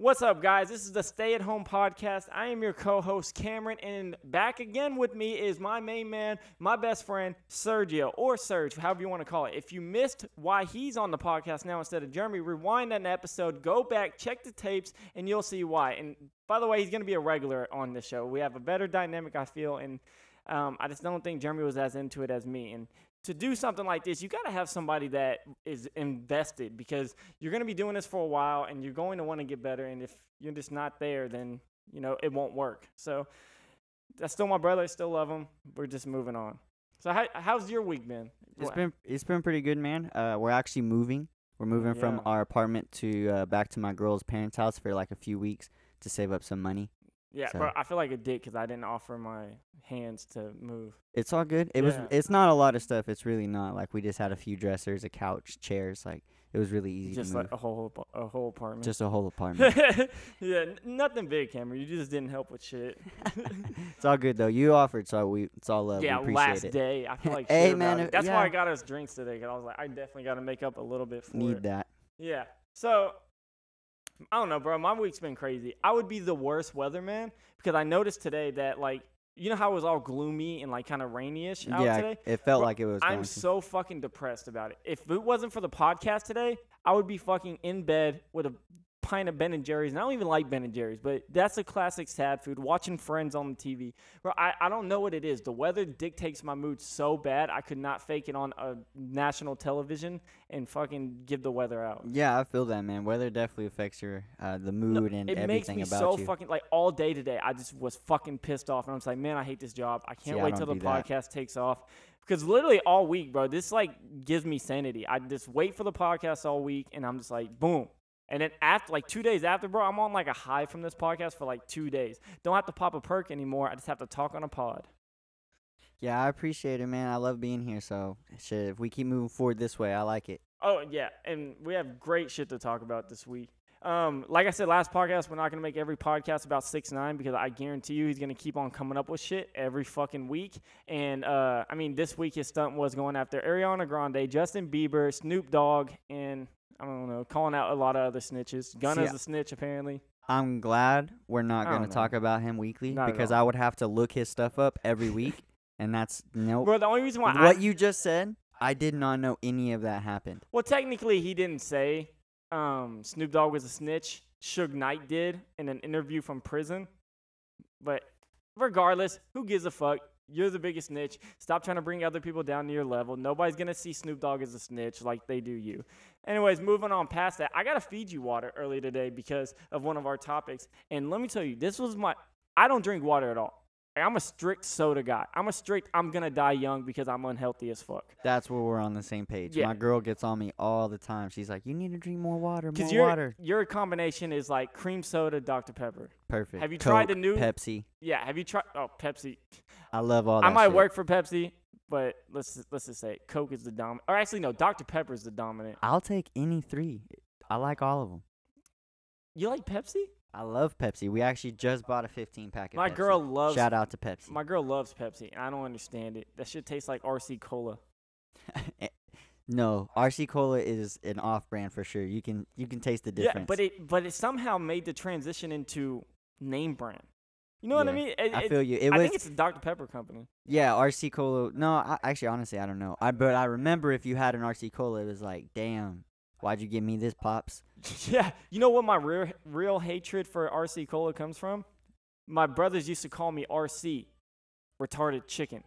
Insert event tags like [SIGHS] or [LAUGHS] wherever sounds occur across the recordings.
What's up, guys? This is the Stay at Home Podcast. I am your co host, Cameron, and back again with me is my main man, my best friend, Sergio, or Serge, however you want to call it. If you missed why he's on the podcast now instead of Jeremy, rewind that episode, go back, check the tapes, and you'll see why. And by the way, he's going to be a regular on the show. We have a better dynamic, I feel, and um, I just don't think Jeremy was as into it as me. And to do something like this, you got to have somebody that is invested because you're going to be doing this for a while and you're going to want to get better. And if you're just not there, then, you know, it won't work. So that's still my brother. I still love him. We're just moving on. So how, how's your week been? It's been it's been pretty good, man. Uh, we're actually moving. We're moving from our apartment to uh, back to my girl's parents' house for like a few weeks to save up some money. Yeah, so- bro, I feel like a dick because I didn't offer my hands to move. It's all good. It was. It's not a lot of stuff. It's really not. Like we just had a few dressers, a couch, chairs. Like it was really easy Just to move. like a whole a whole apartment. just a whole apartment. [LAUGHS] yeah, n- nothing big, Cameron. You just didn't help with shit. [LAUGHS] it's all good though. You offered, so we. It's all love. yeah, we appreciate last it. day. I feel [LAUGHS] like Hey, man. That's why I got us drinks today. Cause I was like, I definitely got to make up a little bit for Need it. that. Yeah. So I don't know, bro. My week's been crazy. I would be the worst weatherman because I noticed today that like you know how it was all gloomy and like kind of rainyish out yeah, today. it felt Bro, like it was. I'm so fucking depressed about it. If it wasn't for the podcast today, I would be fucking in bed with a pint of Ben and Jerry's. And I don't even like Ben and Jerry's, but that's a classic sad food. Watching Friends on the TV. Bro, I, I don't know what it is. The weather dictates my mood so bad. I could not fake it on a national television and fucking give the weather out. Yeah, I feel that, man. Weather definitely affects your uh, the mood and it makes me about so you. fucking like all day today. I just was fucking pissed off, and I'm just like, man, I hate this job. I can't See, wait don't till the do that. podcast takes off. Because literally all week, bro, this like gives me sanity. I just wait for the podcast all week, and I'm just like, boom. And then after like two days after, bro, I'm on like a high from this podcast for like two days. Don't have to pop a perk anymore. I just have to talk on a pod. Yeah, I appreciate it, man. I love being here. So shit, if we keep moving forward this way, I like it. Oh yeah, and we have great shit to talk about this week. Um, like I said last podcast, we're not gonna make every podcast about six nine because I guarantee you he's gonna keep on coming up with shit every fucking week. And uh, I mean, this week his stunt was going after Ariana Grande, Justin Bieber, Snoop Dogg, and I don't know, calling out a lot of other snitches. Gunna's See, a snitch apparently. I'm glad we're not I going don't to know. talk about him weekly Not at because all. I would have to look his stuff up every week, [LAUGHS] and that's nope. Bro, the only reason why what I, you just said, I did not know any of that happened. well, technically he didn't say um, Snoop Dogg was a snitch. Suge Knight did in an interview from prison. But regardless, who gives a fuck? You're the biggest snitch. Stop trying to bring other people down to your level. Nobody's gonna see Snoop Dogg as a snitch like they do you. Anyways, moving on past that, I got a Fiji water early today because of one of our topics. And let me tell you, this was my. I don't drink water at all. I'm a strict soda guy. I'm a strict. I'm gonna die young because I'm unhealthy as fuck. That's where we're on the same page. Yeah. My girl gets on me all the time. She's like, "You need to drink more water, more your water." your combination is like cream soda, Dr Pepper. Perfect. have you tried the new- Pepsi? Yeah, have you tried? Oh, Pepsi. I love all that. I might shit. work for Pepsi, but let's just- let's just say Coke is the dominant. Or actually, no, Dr Pepper is the dominant. I'll take any three. I like all of them. You like Pepsi? I love Pepsi. We actually just bought a 15 pack. Of My Pepsi. girl loves. Shout out to Pepsi. My girl loves Pepsi, I don't understand it. That shit tastes like RC Cola. [LAUGHS] Eh, no, RC Cola is an off-brand for sure. You can you can taste the difference. Yeah, but it but it somehow made the transition into name brand. You know what I Yeah, mean? It, I it- feel you. It I was think it's a Dr Pepper company. yeah, RC Cola. No, I, actually, honestly, I don't know. I but I remember if you had an RC Cola, it was like, damn, why'd you give me this, pops? [LAUGHS] Yeah, you know what my real real hatred for RC Cola comes from? My brothers used to call me RC, retarded chicken,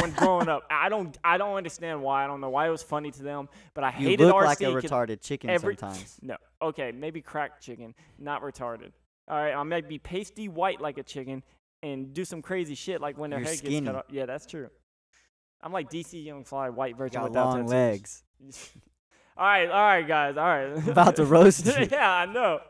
when [LAUGHS] growing up. I don't I don't understand why. I don't know why it was funny to them, but I You hated look RC. like a 'cause- retarded chicken every- sometimes. [LAUGHS] no, okay, maybe cracked chicken, not retarded. All right, I might be pasty white like a chicken and do some crazy shit like when their You're head skinny. gets cut off. Yeah, that's true. I'm like DC Young Fly, white version Got without long tattoos. legs. [LAUGHS] all right, all right, guys, all right. About to [LAUGHS] roast you. [LAUGHS] yeah, I know.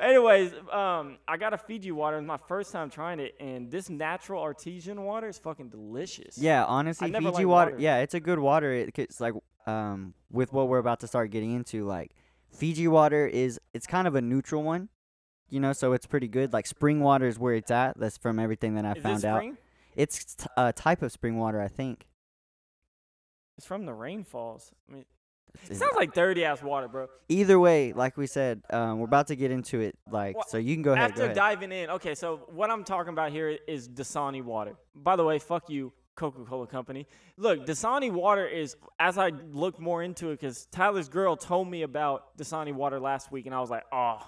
Anyways, um, I got a Fiji water. It's my first time trying it, and this natural artesian water is fucking delicious. Yeah, honestly, never Fiji liked water, water. Yeah, it's a good water. It, it's like um with what we're about to start getting into, like Fiji water is it's kind of a neutral one, you know, so it's pretty good. Like spring water is where it's at. That's from everything that I is found out. It's t- a type of spring water, I think. It's from the rainfalls. I mean, it Sounds like dirty ass water, bro. either way, like we said, um, we're about to get into it. Like, Well, so you can go ahead. After Go ahead. diving in, okay, so what I'm talking about here is Dasani water. By the way, fuck you, Coca-Cola company. Look, Dasani water is as I looked more into it because Tyler's girl told me about Dasani water last week, and I was like, oh,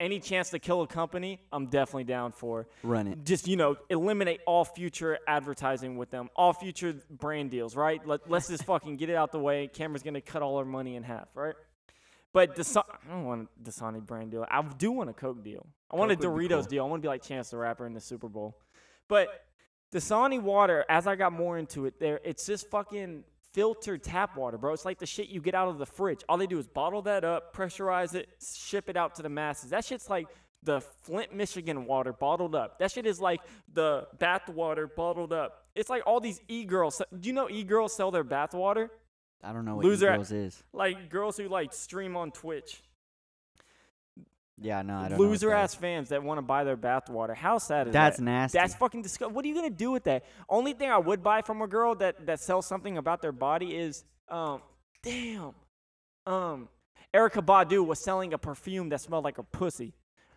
any chance to kill a company, I'm definitely down for. Run it. Just you know, eliminate all future advertising with them, all future brand deals, right? Let, let's just fucking get it out the way. Camera's gonna cut all our money in half, right? But I don't want a Dasani brand deal. I do want a Coke deal. I want a Coke be Doritos cool. deal. I want to be like Chance the Rapper in the Super Bowl. But Dasani water, as I got more into it, there it's just fucking filtered tap water, bro. It's like the shit you get out of the fridge. All they do is bottle that up, pressurize it, ship it out to the masses. That shit's like the Flint, Michigan water bottled up. That shit is like the bath water bottled up. It's like all these e-girls. Do you know e-girls sell their bath water? I don't know what Loser- Eagles is. Like girls who like stream on Twitch. Yeah, no, I don't. know Loser ass fans that want to buy their bathwater. How sad is That's that? nasty. That's fucking disgusting. What are you gonna do with that? Only thing I would buy from a girl that that sells something about their body is um, damn, um, Erykah Badu was selling a perfume that smelled like a pussy.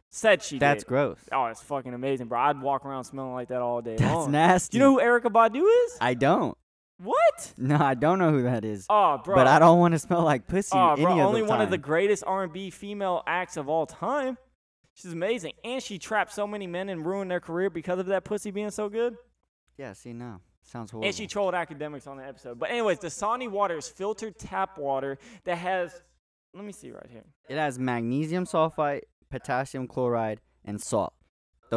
Said she That's did. gross. Oh, it's fucking amazing, bro. I'd walk around smelling like that all day That's long. nasty. Do you know who Erykah Badu is? I don't. What? No, I don't know who that is. Oh, bro. But I don't want to smell like pussy Oh, any bro, only one of the greatest R&B female acts of all time. She's amazing, and she trapped so many men and ruined their career because of that pussy being so good. Yeah, see now. Sounds horrible. And she trolled academics on the episode. But anyways, the Dasani water is filtered tap water that has. Let me see right here. it has magnesium sulfite, potassium chloride, and salt.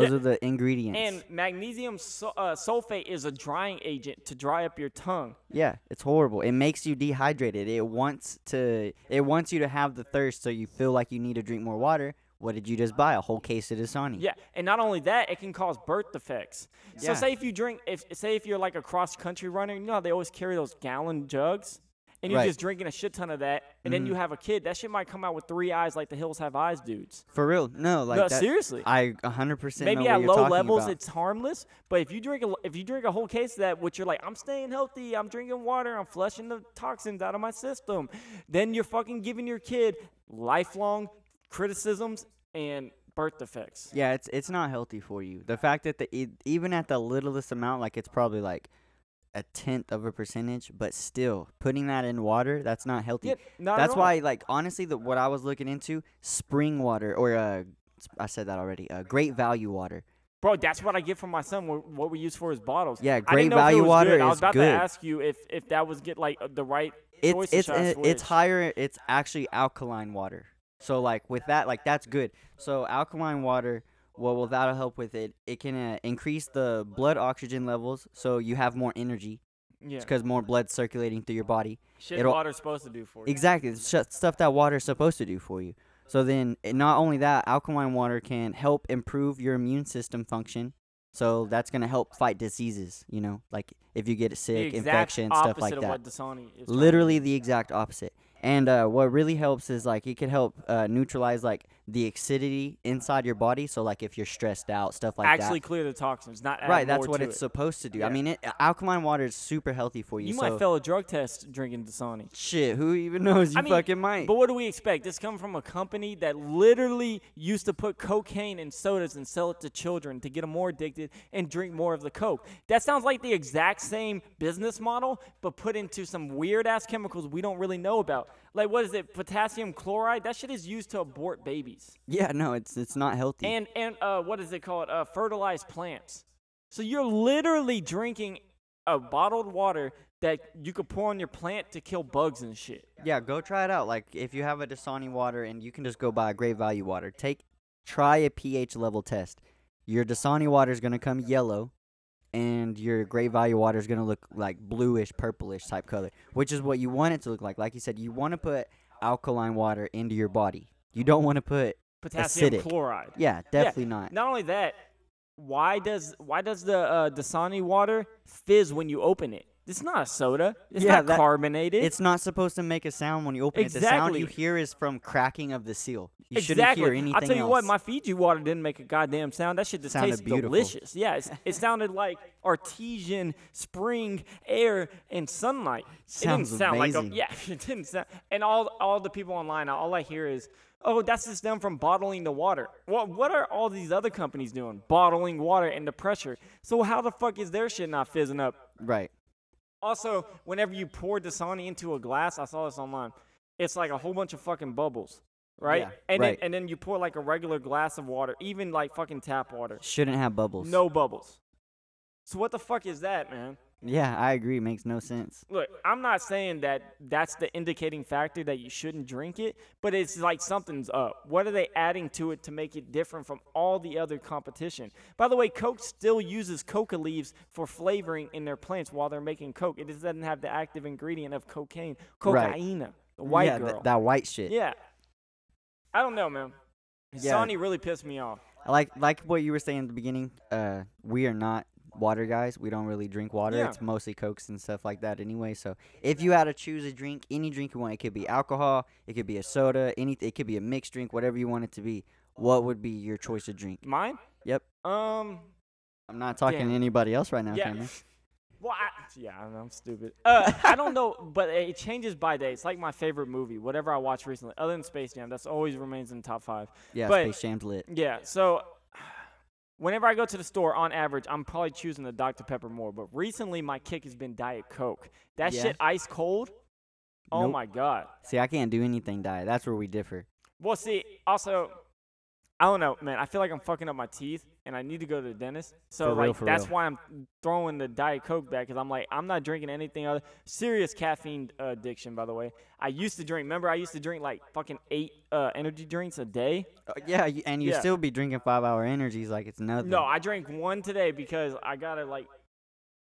Those are the ingredients. And magnesium uh, sulfate is a drying agent to dry up your tongue. yeah, it's horrible. It makes you dehydrated. It wants to it wants you to have the thirst so you feel like you need to drink more water. What did you just buy? A whole case of Dasani. Yeah, and not only that, it can cause birth defects. So Yeah. say if you drink, if say if you're like a cross country runner, you know how they always carry those gallon jugs, and you're Right. just drinking a shit ton of that, and then mm-hmm. you have a kid. That shit might come out with three eyes, like the hills have eyes, dudes. For real. No, like no, that, seriously. I 100% Maybe know at what you're low levels about. it's harmless, but if you drink a, if you drink a whole case of that, which you're like, I'm staying healthy, I'm drinking water, I'm flushing the toxins out of my system, then you're fucking giving your kid lifelong criticisms and birth defects. Yeah, it's it's not healthy for you. The fact that the even at the littlest amount, like it's probably like a tenth of a percentage, but still putting that in water, that's not healthy. Yeah, not that's why, like honestly, the what I was looking into, spring water or uh, I said that already. Uh, great value water. Bro, that's what I get from my son. What we use for his bottles. Yeah, great didn't know if it value water good. I was about good. to ask you if if that was get like the right It's it's should I uh, it's higher. It's actually alkaline water. So like with that, like that's good. So alkaline water, well, well that'll help with it. It can uh, increase the blood oxygen levels, so you have more energy. Yeah, because more blood circulating through your body. shit it'll- water's supposed to do for you. Exactly, it's sh- stuff that water's supposed to do for you. So then, eh, not only that, alkaline water can help improve your immune system function. So that's gonna help fight diseases. You know, like if you get sick, infection, stuff like of that. what Dasani is. to. Literally the exact opposite. And uh, what really helps is like it can help uh, neutralize like the acidity inside your body. So like if you're stressed out, stuff like that. actually that. clear the toxins, not Right, that's what it's it. supposed to do. Yeah. I mean, it, alkaline water is super healthy for you. You so might fail a drug test drinking Dasani. shit, who even [LAUGHS] knows? You I mean, fucking might. But what do we expect? This come from a company that literally used to put cocaine in sodas and sell it to children to get them more addicted and drink more of the coke. That sounds like the exact same business model, but put into some weird ass chemicals we don't really know about. Like what is it? Potassium chloride. That shit is used to abort babies. Yeah, no, it's it's not healthy. And and uh, what is it called? Uh, fertilized plants. So you're literally drinking a bottled water that you could pour on your plant to kill bugs and shit. yeah, go try it out. Like if you have a Dasani water and you can just go buy a great value water, take try a pH level test. Your Dasani water is gonna come yellow, and your great value water is gonna look like bluish, purplish type color, which is what you want it to look like. Like you said, you want to put alkaline water into your body. You don't want to put Potassium Acidic. chloride. yeah, definitely not. Not only that, why does why does the uh, Dasani water fizz when you open it? It's not a soda. It's Yeah, not that- carbonated. It's not supposed to make a sound when you open it. The sound you hear is from cracking of the seal. You exactly. shouldn't hear anything I'll tell you else. what, my Fiji water didn't make a goddamn sound. That shit just Sounded tasted beautiful. delicious. Yeah, it's, it sounded like artesian spring air and sunlight. Sounds it didn't sound amazing. like a, yeah, [LAUGHS] it didn't sound. And all all the people online, all I hear is, oh, that's just them from bottling the water. Well, what are all these other companies doing? Bottling water and the pressure. So how the fuck is their shit not fizzing up? right. Also, whenever you pour Dasani into a glass, I saw this online. It's like a whole bunch of fucking bubbles, right? Yeah, and right. then and then you pour like a regular glass of water, even like fucking tap water, Shouldn't have bubbles. no bubbles. So what the fuck is that, man? Yeah, I agree. Makes no sense. Look, I'm not saying that that's the indicating factor that you shouldn't drink it, but it's like something's up. What are they adding to it to make it different from all the other competition? By the way, Coke still uses coca leaves for flavoring in their plants while they're making Coke. It just doesn't have the active ingredient of cocaine, Right. cocaine, the white yeah, th- girl. that white shit. yeah. I don't know, man. Yeah. Sony really pissed me off. Like like what you were saying at the beginning. Uh, we are not water guys. We don't really drink water. Yeah. It's mostly cokes and stuff like that anyway. So if you had to choose a drink, any drink you want, it could be alcohol, it could be a soda, anything. It could be a mixed drink, whatever you want it to be. What would be your choice of drink? Mine? Yep. Um, I'm not talking Damn. to anybody else right now, yeah. Cameron. [LAUGHS] Well, I, yeah, I'm stupid. Uh, I don't know, [LAUGHS] but it changes by day. It's like my favorite movie, whatever I watched recently, other than Space Jam. That's always remains in the top five. Yeah, But- Space Jam's lit. Yeah, so whenever I go to the store, on average, I'm probably choosing the Dr. Pepper more. But recently, my kick has been Diet Coke. That Yeah. shit ice cold. Oh Nope. my god. See, I can't do anything diet. That's where we differ. Well, see, also, I don't know, man. I feel like I'm fucking up my teeth, and I need to go to the dentist. So, For real, like, for that's real. why I'm throwing the Diet Coke back, because I'm like, I'm not drinking anything other. Serious caffeine uh, addiction, by the way. I used to drink. Remember, I used to drink like fucking eight uh, energy drinks a day. Uh, yeah, and you Yeah. still be drinking five hour energies like it's nothing. No, I drank one today because I gotta like.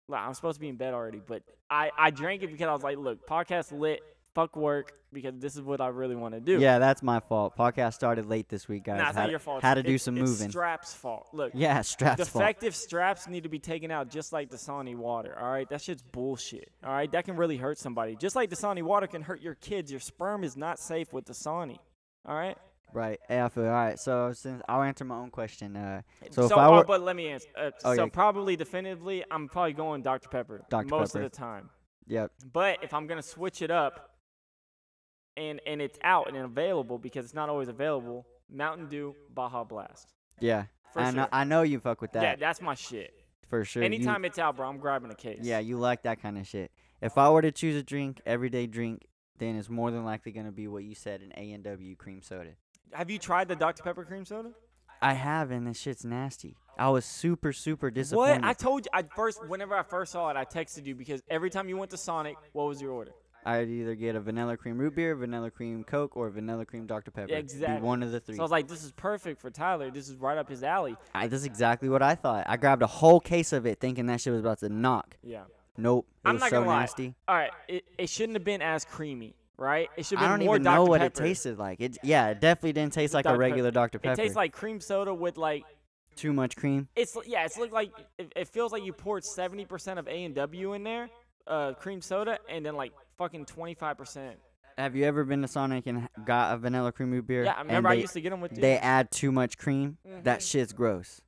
Well, I'm supposed to be in bed already, but I I drank it because I was like, look, podcast lit, fuck work, because this is what I really want to do. Yeah, that's my fault. Podcast started late this week, guys. nah, it's had, not your fault. Had to do some it's moving. Straps' fault. Look, yeah, [LAUGHS] straps fault. defective straps need to be taken out just like Dasani water. All right, that shit's bullshit. All right, that can really hurt somebody. Just like Dasani water can hurt your kids. Your sperm is not safe with Dasani. All right. Right. Yeah, I feel all right. So since I'll answer my own question. Uh, So if I uh, were- but let me answer. Uh, Oh, so yeah. probably definitively, I'm probably going Dr Pepper Dr. most Pepper. of the time. yep. But if I'm gonna switch it up, and and it's out and available because it's not always available, Mountain Dew Baja Blast. Yeah. For I know. I know you fuck with that Yeah, that's my shit. for sure. You- Anytime it's out, bro, I'm grabbing a case. yeah, you like that kind of shit. If I were to choose a drink, everyday drink, then it's more than likely gonna be what you said, an A and W cream soda. Have you tried the Dr Pepper cream soda? I have, and this shit's nasty. I was super, super disappointed. What? I told you. I first, whenever I first saw it, I texted you because every time you went to Sonic, what was your order? I'd either get a vanilla cream root beer, vanilla cream Coke, or vanilla cream Dr Pepper. Be exactly. one of the three. So I was like, this is perfect for Tyler. This is right up his alley. I, is exactly what I thought. I grabbed a whole case of it, thinking that shit was about to knock. Yeah. Nope. It I'm was not so gonna lie. nasty. All right. It, it shouldn't have been as creamy, right? It should have I don't more even Dr. know what Pepper. it tasted like. It yeah, it definitely didn't taste like Dr. a regular Dr Pepper. It tastes like cream soda with like too much cream. it's yeah. It's like it, it feels like you poured seventy percent of A and W in there, uh, cream soda, and then like fucking twenty five percent. Have you ever been to Sonic and got a vanilla cream root beer? Yeah, I and remember I they, used to get them with you. they add too much cream. That Mhm. shit's gross.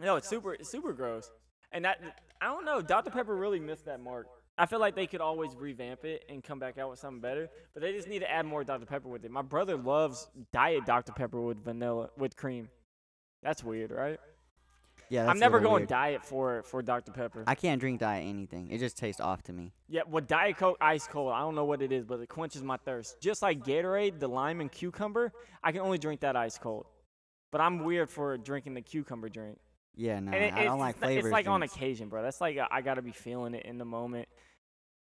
No, it's super, it's super gross. And that I don't know. Dr Pepper really missed that mark. I feel like they could always revamp it and come back out with something better, but they just need to add more Dr Pepper with it. My brother loves diet Dr Pepper with vanilla with cream. That's weird, right? Yeah, I'm never going weird. diet for for Dr Pepper. I can't drink diet anything. It just tastes off to me. yeah, with Diet Coke ice cold, I don't know what it is, but it quenches my thirst. Just like Gatorade, the lime and cucumber, I can only drink that ice cold. But I'm weird for drinking the cucumber drink. Yeah, no, it- I don't like flavors. It's like on occasion, bro. That's like uh, I gotta be feeling it in the moment.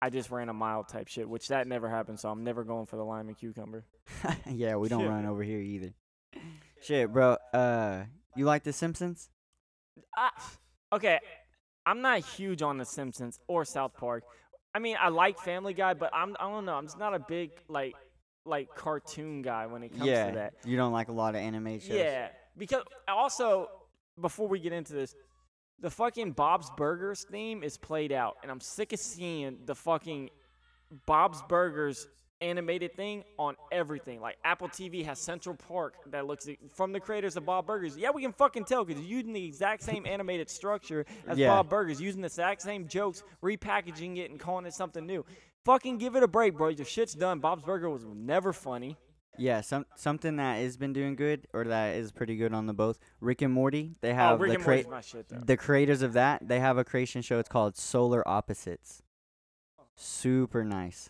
I just ran a mile type shit, which that never happened, so I'm never going for the lime and cucumber. [LAUGHS] yeah, we don't Shit. run over here either. Shit, bro. Uh, you like The Simpsons? Okay, I'm not huge on The Simpsons or South Park. I mean, I like Family Guy, but I'm I don't know. I'm just not a big like like cartoon guy when it comes yeah. to that. You don't like a lot of anime shows. Yeah, because also before we get into this, the fucking Bob's Burgers theme is played out, and I'm sick of seeing the fucking Bob's Burgers animated thing on everything. Like Apple TV has Central Park that looks from the creators of Bob Burgers. Yeah, we can fucking tell because using the exact same [LAUGHS] animated structure as Yeah. Bob Burgers, using the exact same jokes, repackaging it and calling it something new. Fucking give it a break, bro. Your shit's done. Bob's Burger was never funny. Yeah, some something that has been doing good or that is pretty good on the both. Rick and Morty, they oh, have oh, the and crea- my shit the creators of that. They have a creation show. It's called Solar Opposites. Super nice.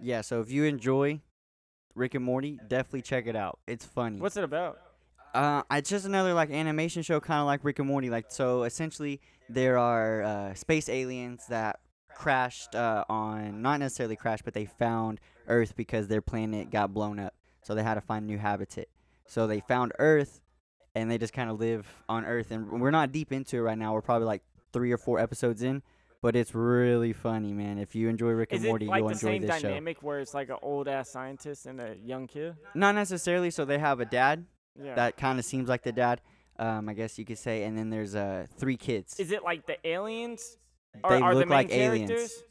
Yeah, so if you enjoy Rick and Morty, definitely check it out. It's funny. What's it about? Uh, it's just another like animation show, kind of like Rick and Morty. Like so, essentially, there are uh, space aliens that crashed uh, on not necessarily crashed, but they found Earth because their planet got blown up. So they had to find new habitat. So they found Earth, and they just kind of live on Earth. And we're not deep into it right now. We're probably like three or four episodes in, but it's really funny, man. If you enjoy Rick and Morty, like you'll enjoy this show. Is the same dynamic where it's like an old ass scientist and a young kid? Not necessarily. So they have a dad Yeah. that kind of seems like the dad. Um, I guess you could say, and then there's uh three kids. Is it like the aliens? Are, they are look the main like aliens. characters?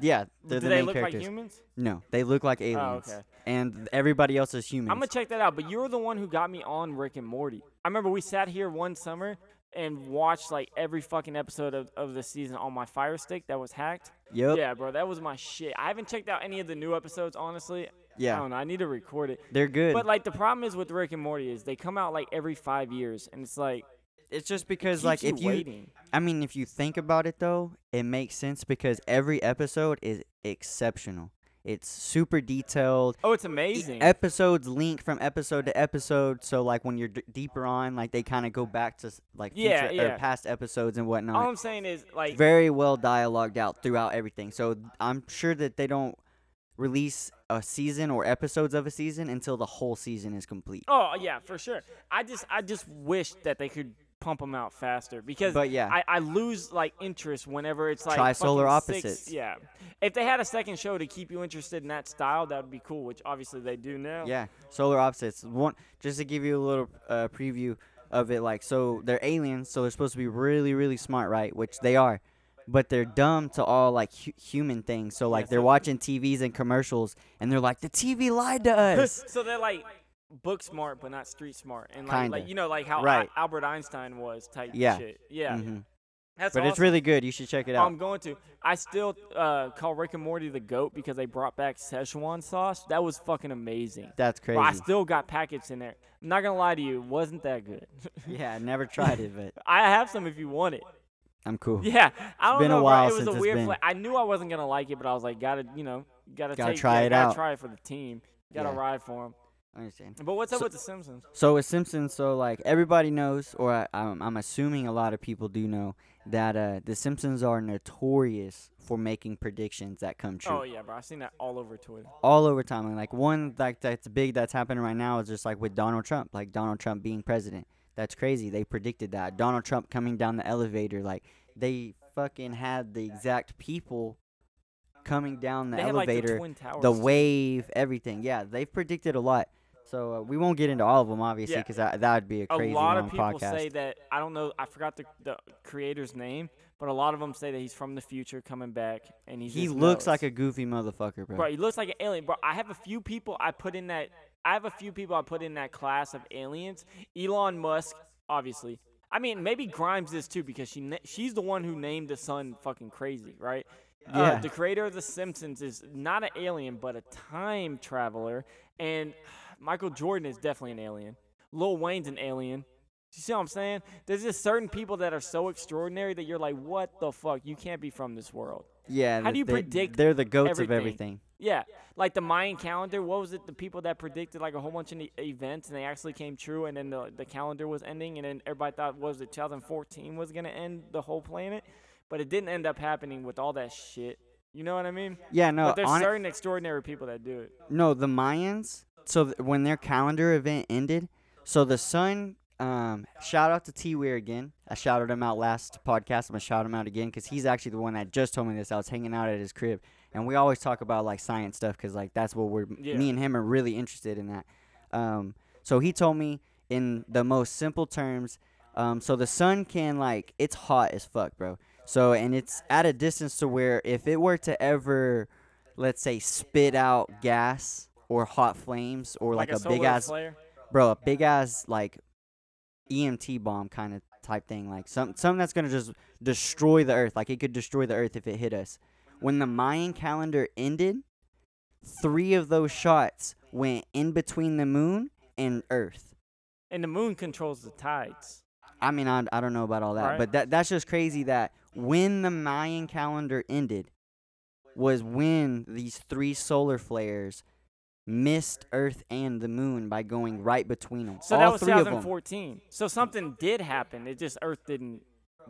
Yeah, they're Do the they main look characters. like humans? No, they look like aliens, Oh, okay. and everybody else is human. I'm gonna check that out. But you're the one who got me on Rick and Morty. I remember we sat here one summer and watched like every fucking episode of, of the season on my Fire Stick that was hacked. yep. Yeah, bro, that was my shit. I haven't checked out any of the new episodes, honestly. Yeah. I don't know. I need to record it. they're good. But like the problem is with Rick and Morty is they come out like every five years, and it's like it's just because, like, you if you, waiting. I mean, if you think about it though, it makes sense because every episode is exceptional. It's super detailed. Oh, it's amazing. Episodes link from episode to episode, so like when you're d- deeper on, like they kind of go back to like Yeah, future, or yeah. past episodes and whatnot. All I'm saying is like very well dialogued out throughout everything. So I'm sure that they don't release a season or episodes of a season until the whole season is complete. Oh yeah, for sure. I just I just wish that they could pump them out faster because But yeah. I, I lose like interest whenever it's like Try Solar fucking six- Opposites. yeah, if they had a second show to keep you interested in that style, that would be cool. Which obviously they do now. Yeah, solar opposites. One just to give you a little uh, preview of it, like so they're aliens, so they're supposed to be really, really smart, right? Which they are, but they're dumb to all like hu- human things. So like Yeah, they're so- watching TVs and commercials, and they're like, the TV lied to us. [LAUGHS] so they're like book smart but not street smart, and like, Kinda. like you know like how Right. Al- Albert Einstein was type Yeah. shit. Yeah, hmm that's But it's really good. You should check it out. I'm going to. I still uh, call Rick and Morty the goat because they brought back Szechuan sauce. That was fucking amazing. That's Bro, I still got packets in there. I'm not gonna lie to you, it wasn't that good. [LAUGHS] yeah, I never tried it, but [LAUGHS] I have some if you want it. I'm cool. [LAUGHS] Yeah, I don't been a while. It was since a weird. Fla- I knew I wasn't gonna like it, but I was like, gotta, you know, gotta, Gotta take, try yeah, it gotta out. try it for the team. Gotta Yeah. ride for him. I understand. But what's up So- with the Simpsons? So with Simpsons, so like everybody knows, or I, I'm, I'm assuming a lot of people do know that uh, the Simpsons are notorious for making predictions that come true Oh yeah, bro. I've seen that all over Twitter. all over time. And like one like that's big that's happening right now is just like with Donald Trump, like Donald Trump being president. That's crazy. They predicted that Donald Trump coming down the elevator, like they fucking had the exact people coming down the they had like the elevator, Twin Towers. the wave, everything. Yeah, they've predicted a lot. So uh, we won't get into all of them, obviously, because that that would be a crazy a lot of people podcast. say that I don't know. I forgot the the creator's name, but a lot of them say that he's from the future coming back, and he's he just looks knows. like a goofy motherfucker, bro. Bro, he looks like an alien. Bro, I have a few people I put in that. I have a few people I put in that class of aliens. Elon Musk, obviously. I mean, maybe Grimes is too because she she's the one who named the sun fucking crazy, right? Uh, Yeah. the creator of The Simpsons is not an alien, but a time traveler, and Michael Jordan is definitely an alien. Lil Wayne's an alien. You see what I'm saying? There's just certain people that are so extraordinary that you're like, what the fuck? You can't be from this world. Yeah. How do you they, predict They're the goats everything? of everything. Yeah, like the Mayan calendar. What was it? The people that predicted like a whole bunch of events and they actually came true, and then the the calendar was ending, and then everybody thought what was it 2014 was gonna end the whole planet, but it didn't end up happening with all that shit. You know what I mean? Yeah, no. but there's on it- certain extraordinary people that do it. No, the Mayans. So th- when their calendar event ended, so the sun. Um, shout out to T Weir again. I shouted him out last podcast. I'm gonna shout him out again because he's actually the one that just told me this. I was hanging out at his crib, and we always talk about like science stuff because like that's what we're. Yeah. Me and him are really interested in that. Um, so he told me in the most simple terms, Um, so the sun can like it's hot as fuck, bro. So and it's at a distance to where if it were to ever, let's say, spit out gas or hot flames or like, a, a, big ass flare? bro, a big ass like EMT bomb kind of type thing, like some something that's gonna just destroy the earth. Like it could destroy the earth if it hit us. When the Mayan calendar ended, three of those shots went in between the moon and Earth. And the moon controls the tides. I mean, I, I don't know about all that, Right. but that that's just crazy that when the Mayan calendar ended was when these three solar flares missed Earth and the moon by going right between them. So all that was three of them. 2014. So something did happen. It just Earth didn't.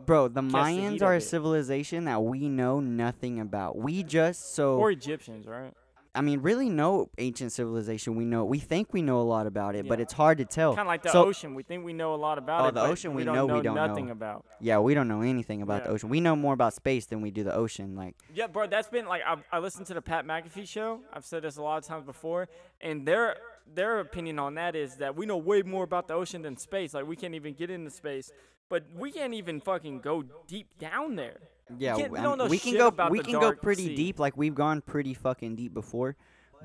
Bro, the Catch the Mayans are a civilization that we know nothing about. We just so Or Egyptians, right? I mean, really no ancient civilization we know. We think we know a lot about it, but it's hard to tell. Kind of like the so- ocean. We think we know a lot about Oh, it. the ocean we don't know know we don't know. nothing about. Yeah, we don't know anything about the ocean. We know more about space than we do the ocean. Like, Yeah, bro, that's been like I, I listened to the Pat McAfee show. I've said this a lot of times before, and their their opinion on that is that we know way more about the ocean than space. Like we can't even get into space, but we can't even fucking go deep down there. yeah, we I don't mean, know we can go about we can go pretty sea. deep. Like we've gone pretty fucking deep before.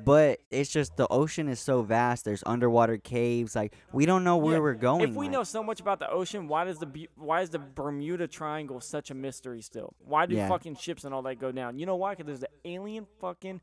But it's just the ocean is so vast. There's underwater caves. Like we don't know where Yeah, we're going. If we like. know so much about the ocean, why does the why is the Bermuda Triangle such a mystery still? Why do Yeah. fucking ships and all that go down? You know why? Because there's an alien fucking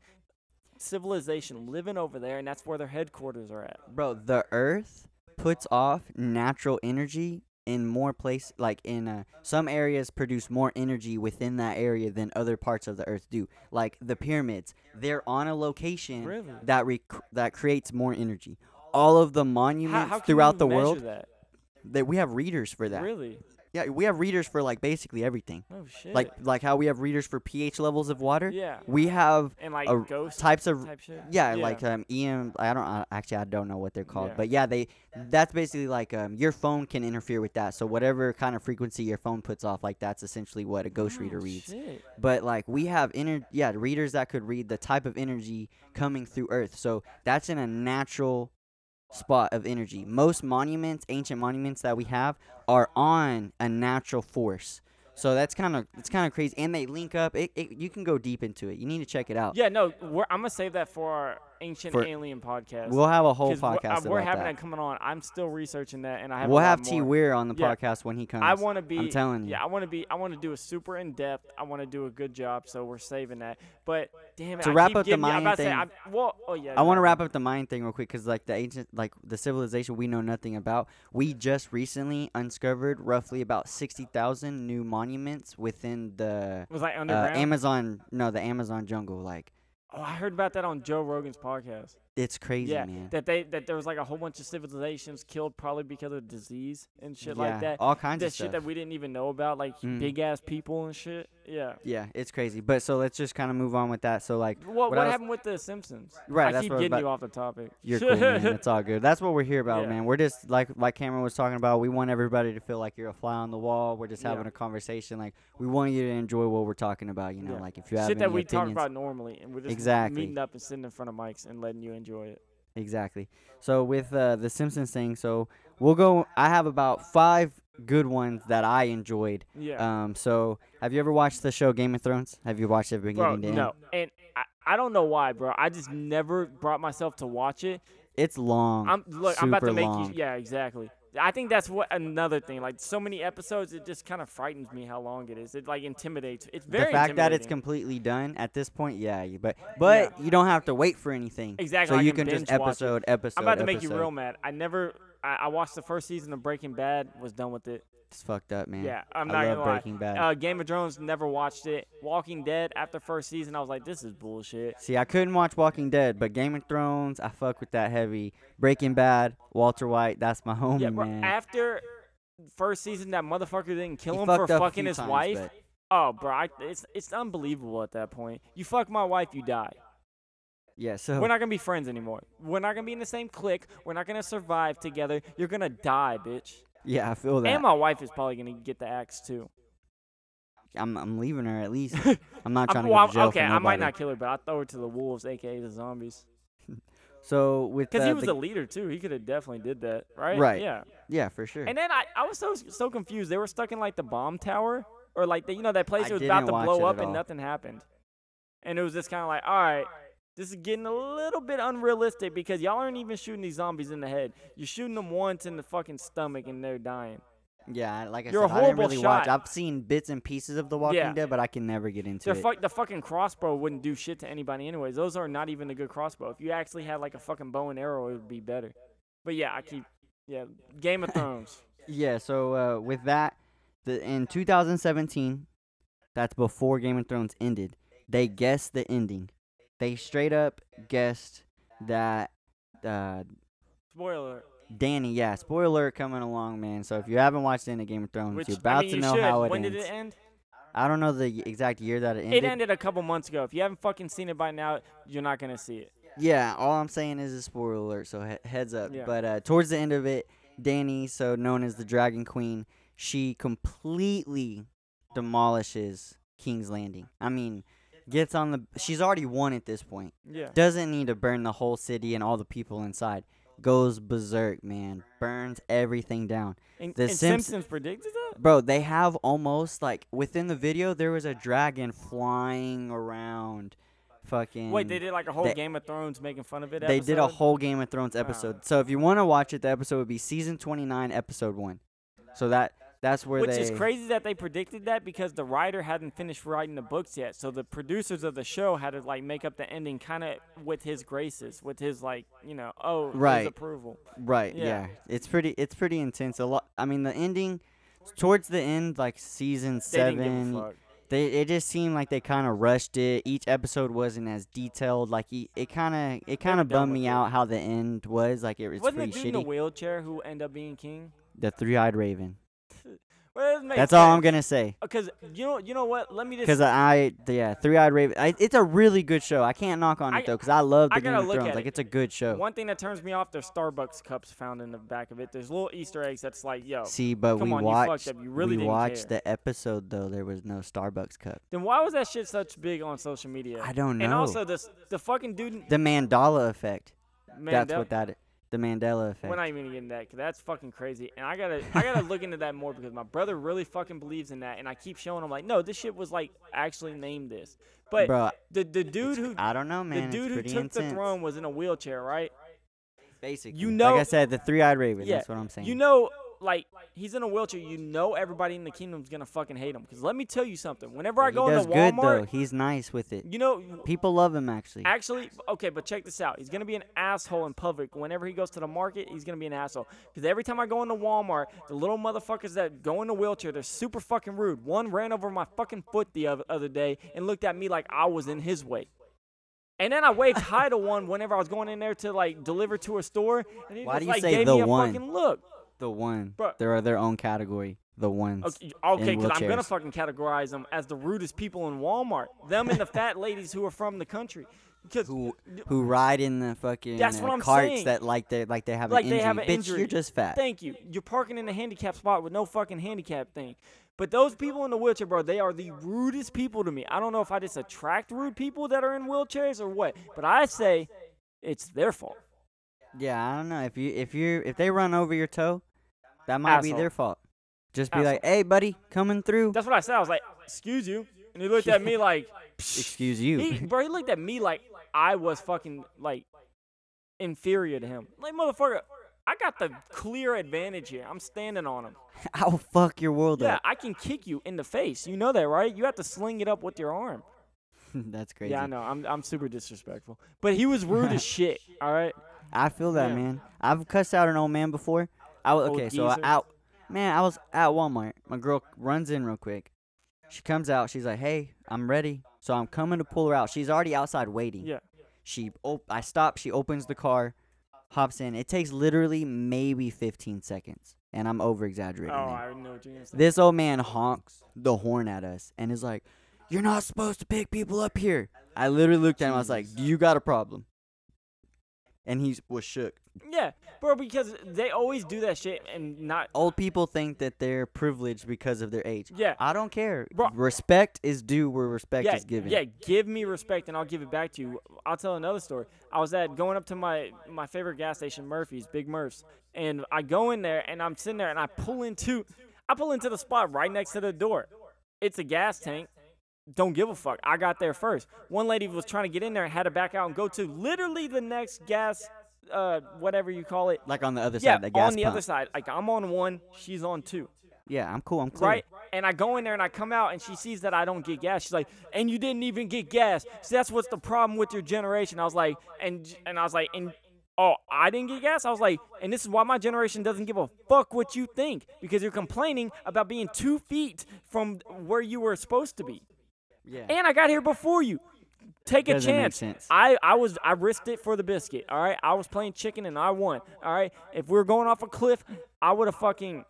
civilization living over there, and that's where their headquarters are at. bro the earth puts off natural energy in more place like in uh, some areas produce more energy within that area than other parts of the earth do like the pyramids they're on a location Really? that rec- that creates more energy all of the monuments how can throughout the world That? that we have readers for that Really? Yeah we have readers for like basically everything Oh shit. like like how we have readers for ph levels of water yeah, we have and like a ghost types of type shit. yeah, like um EM I don't I, actually I don't know what they're called. Yeah. But yeah, they that's basically like um your phone can interfere with that. So whatever kind of frequency your phone puts off like that's essentially what a ghost reader Oh, reads. shit. But like we have inner yeah, readers that could read the type of energy coming through earth. So that's in a natural spot of energy. Most monuments, ancient monuments that we have are on a natural force. So that's kind of it's kind of crazy and they link up. It, it you can go deep into it. You need to check it out. Yeah, no, I'm gonna save that for our ancient For- alien podcast. We'll have a whole we're- podcast uh, we're about having that. coming on. I'm still researching that, and I have. We'll have T. Weir on the Yeah. podcast when he comes. I want to be. I'm telling you. Yeah, I want to be. I want to do a super in depth. I want to do a good job. So we're saving that. But damn it, To I wrap up the Mayan about say, thing- I'm- well, oh yeah. I want to wrap up the Mayan thing real quick because, like, the ancient, like, the civilization we know nothing about. We just recently uncovered roughly about 60,000 new monuments within the Was like uh, underground. Amazon, no, the Amazon jungle. Like, oh, I heard about that on Joe Rogan's podcast. It's crazy, yeah, man. that they that there was like a whole bunch of civilizations killed probably because of disease and shit yeah, like that. all kinds That of shit stuff. that we didn't even know about, like Mm. big ass people and shit. Yeah. yeah, it's crazy. But so let's just kind of move on with that. So, like, What What what, happened with the Simpsons? Right, I that's keep what getting you off the topic. You're cool, man. [LAUGHS] It's all good. That's what we're here about, Yeah. man. We're just like like Cameron was talking about. We want everybody to feel like you're a fly on the wall. We're just Yeah. having a conversation. Like we want you to enjoy what we're talking about. You know, Yeah. like if you have shit that we talk opinions. about normally, and we're just Exactly. meeting up and sitting in front of mics and letting you enjoy it. Exactly. So with uh, the Simpsons thing, so we'll go. I have about five good ones that I enjoyed. Yeah. Um. So have you ever watched the show Game of Thrones? Have you watched it bro, beginning end? no, and I, I don't know why, bro. I just never brought myself to watch it. It's long. I'm look. I'm about to make long. you. Yeah, exactly. I think that's what another thing. Like so many episodes, it just kind of frightens me how long it is. It like intimidates. It's very the fact that it's completely done at this point, yeah. You, but but you don't have to wait for anything. Exactly, So you can can just binge watch it. episode episode. I'm about to make you real mad. I never. I, I watched the first season of Breaking Bad. Was done with it. It's fucked up, man. Yeah, I'm I not love gonna lie. Breaking Bad. Uh, Game of Thrones, never watched it. Walking Dead, after first season, I was like, this is bullshit. See, I couldn't watch Walking Dead, but Game of Thrones, I fuck with that heavy. Breaking Bad, Walter White, that's my homie, yeah, bro. man. After first season, that motherfucker didn't kill He him for fucking his times, wife. but- Oh, bro, I, it's it's unbelievable at that point. You fuck my wife, you die. Yeah, so We're not gonna be friends anymore. We're not gonna be in the same clique. We're not gonna survive together. You're gonna die, bitch. Yeah, I feel that. And my wife is probably gonna get the axe too. I'm I'm leaving her at least. [LAUGHS] I'm not I'm- trying to well, go to jail okay, for I might nobody. not kill her, but I throw her to the wolves, aka the zombies. [LAUGHS] So with Because uh, he was the, the leader too. He could have definitely did that, right? Right. Yeah. yeah, for sure. And then I, I was so so confused. They were stuck in like the bomb tower, or like the, you know that place I was about didn't to watch blow it up and all. nothing happened. And it was just kind of like, all right, this is getting a little bit unrealistic because y'all aren't even shooting these zombies in the head. You're shooting them once in the fucking stomach and they're dying. yeah, like I You're said, I didn't really watch. shot. I've seen bits and pieces of The Walking Yeah. Dead, but I can never get into The, it. the fucking crossbow wouldn't do shit to anybody anyways. Those are not even a good crossbow. If you actually had like a fucking bow and arrow, it would be better. But yeah, I keep yeah, Game of Thrones. [LAUGHS] Yeah, so uh, with that, the in 2017, that's before Game of Thrones ended. They guessed the ending. They straight up guessed that uh, Spoiler. Dany. Yeah, spoiler coming along, man. So if you haven't watched of Game of Thrones, Which you're I about mean, to you know should. how it when ends. did it end? I don't know the exact year that it ended. It ended a couple months ago. If you haven't fucking seen it by now, you're not gonna see it. Yeah, all I'm saying is a spoiler alert, so he- heads up. Yeah. But uh, towards the end of it, Dany, so known as the Dragon Queen, she completely demolishes King's Landing. I mean, gets on the. She's already won at this point. Yeah. Doesn't need to burn the whole city and all the people inside. Goes berserk, man. Burns everything down. And, The and Simps- Simpsons predicted that. Bro, they have almost like within the video there was a dragon flying around. Fucking. Wait, they did like a whole they- Game of Thrones making fun of it. They did a whole Game of Thrones episode. Ah. So if you want to watch it, the episode would be season 29, episode 1. So that that's where Which they is crazy that they predicted that because the writer hadn't finished writing the books yet. So the producers of the show had to like make up the ending kind of with his graces, with his like, you know, oh, his Right. approval. Right, Yeah. yeah. It's pretty it's pretty intense. A lot I mean the ending towards the end like season They didn't 7 give a fuck. they it just seemed like they kind of rushed it. Each episode wasn't as detailed like e- it kind of it kind of bummed me it. out how the end was like it was Wasn't pretty dude in the shitty. wheelchair who ended up being king? The three-eyed raven. It That's all I'm going to say. Because you know, you know what? Let me just. Cuz I yeah, Three-eyed raven. I, it's a really good show. I can't knock on I- it though cuz I love I the Game gotta of Thrones. at Like it. it's a good show. One thing that turns me off, there's Starbucks cups found in the back of it. There's little Easter eggs that's like, yo. See, but come we on, you watched up. You really we watched care. the episode though. There was no Starbucks cup. Then why was that shit such big on social media? I don't know. And also this, the fucking dude. the Mandala effect. That's what that is. The Mandela effect. We're not even getting that because that's fucking crazy. And I gotta, I gotta look into that more because my brother really fucking believes in that, and I keep showing him like, no, this shit was like actually named this. But Bro, the the dude who I don't know, man. the dude who took intense. the throne was in a wheelchair, right? Basically, You know, like I said, the three-eyed raven. Yeah, That's what I'm saying. You know, like he's in a wheelchair. You know, everybody in the kingdom's gonna fucking hate him. Because let me tell you something. Whenever I he go does into good Walmart, though. He's nice with it. you know, People love him actually. Actually, okay, but check this out. He's gonna be an asshole in public. Whenever he goes to the market, he's gonna be an asshole. Because every time I go into Walmart, the little motherfuckers that go in a wheelchair, they're super fucking rude. One ran over my fucking foot the other, other day and looked at me like I was in his way. And then I waved hi to one whenever I was going in there to like deliver to a store, and he Why just do you like say gave the me a one? fucking look. The one. Bruh. They're their own category. The ones. Okay, okay, because I'm gonna fucking categorize them as the rudest people in Walmart. Them and the fat ladies who are from the country. Because Who who ride in the fucking That's what uh, I'm carts saying. that like they like they have Like an they have an Bitch, injury. you're just fat. Thank you. You're parking in a handicap spot with no fucking handicap thing. But those people in the wheelchair, bro, they are the rudest people to me. I don't know if I just attract rude people that are in wheelchairs or what, but I say it's their fault. Yeah, I don't know if you if you if they run over your toe, that might be their fault. Just be Asshole. like, "Hey, buddy, coming through." That's what I said. I was like, "Excuse you," and he looked at me [LAUGHS] like, Excuse you. he, bro, he looked at me like I was fucking like inferior to him. Like motherfucker, I got the clear advantage here. I'm standing on him. [LAUGHS] I'll fuck your world Yeah, up. Yeah, I can kick you in the face. You know that, right? You have to sling it up with your arm. [LAUGHS] That's crazy. Yeah, I know. I'm I'm super disrespectful. But he was rude as shit. All right. I feel that, Yeah. man. I've cussed out an old man before. I was okay, so I out. Man, I was at Walmart. My girl runs in real quick. She comes out. She's like, "Hey, I'm ready." So I'm coming to pull her out. She's already outside waiting. Yeah. She op- I stop. She opens the car, hops in. It takes literally maybe 15 seconds, and I'm over Oh, exaggerating. there. I know what you're gonna say. This old man honks the horn at us and is like, You're not supposed to pick people up here. I literally looked at him. I was like, Do you got a problem? And he was shook. Yeah, bro, because they always do that shit and not. Old people think that they're privileged because of their age. Yeah. I don't care. Bro- Respect is due where respect Yeah, is given. yeah, give me respect and I'll give it back to you. I'll tell another story. I was at going up to my my favorite gas station, Murphy's, Big Murph's, and I go in there and I'm sitting there and I pull into, I pull into the spot right next to the door. It's a gas tank. Don't give a fuck. I got there first. One lady was trying to get in there and had to back out and go to literally the next gas, uh, whatever you call it. Like on the other Yeah, side, gas on the pump. other side. Like I'm on one, she's on two. Yeah, I'm cool. I'm clear. Right? And I go in there and I come out and she sees that I don't get gas. She's like, and you didn't even get gas. So that's what's the problem with your generation. I was like, and and I was like, and oh, I didn't get gas? I was like, and this is why my generation doesn't give a fuck what you think. Because you're complaining about being two feet from where you were supposed to be. Yeah. And I got here before you. Take a Doesn't make chance. sense. I, I was I risked it for the biscuit. All right. I was playing chicken and I won. All right. If we were going off a cliff, I would have fucking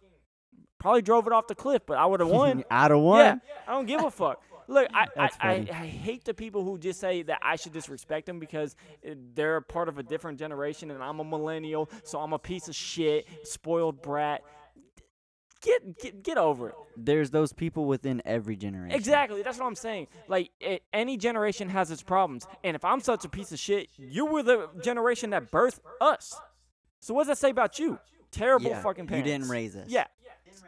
probably drove it off the cliff, but I would [LAUGHS] have won. Out of one. Yeah, I don't give a fuck. Look, I, [LAUGHS] I, I. I hate the people who just say that I should disrespect them because they're part of a different generation and I'm a millennial, so I'm a piece of shit, spoiled brat. Get get get over it. There's those people within every generation. Exactly, that's what I'm saying. Like a any generation has its problems, and if I'm such a piece of shit, you were the generation that birthed us. So what does that say about you? Terrible Yeah, fucking parents. you didn't raise us. Yeah,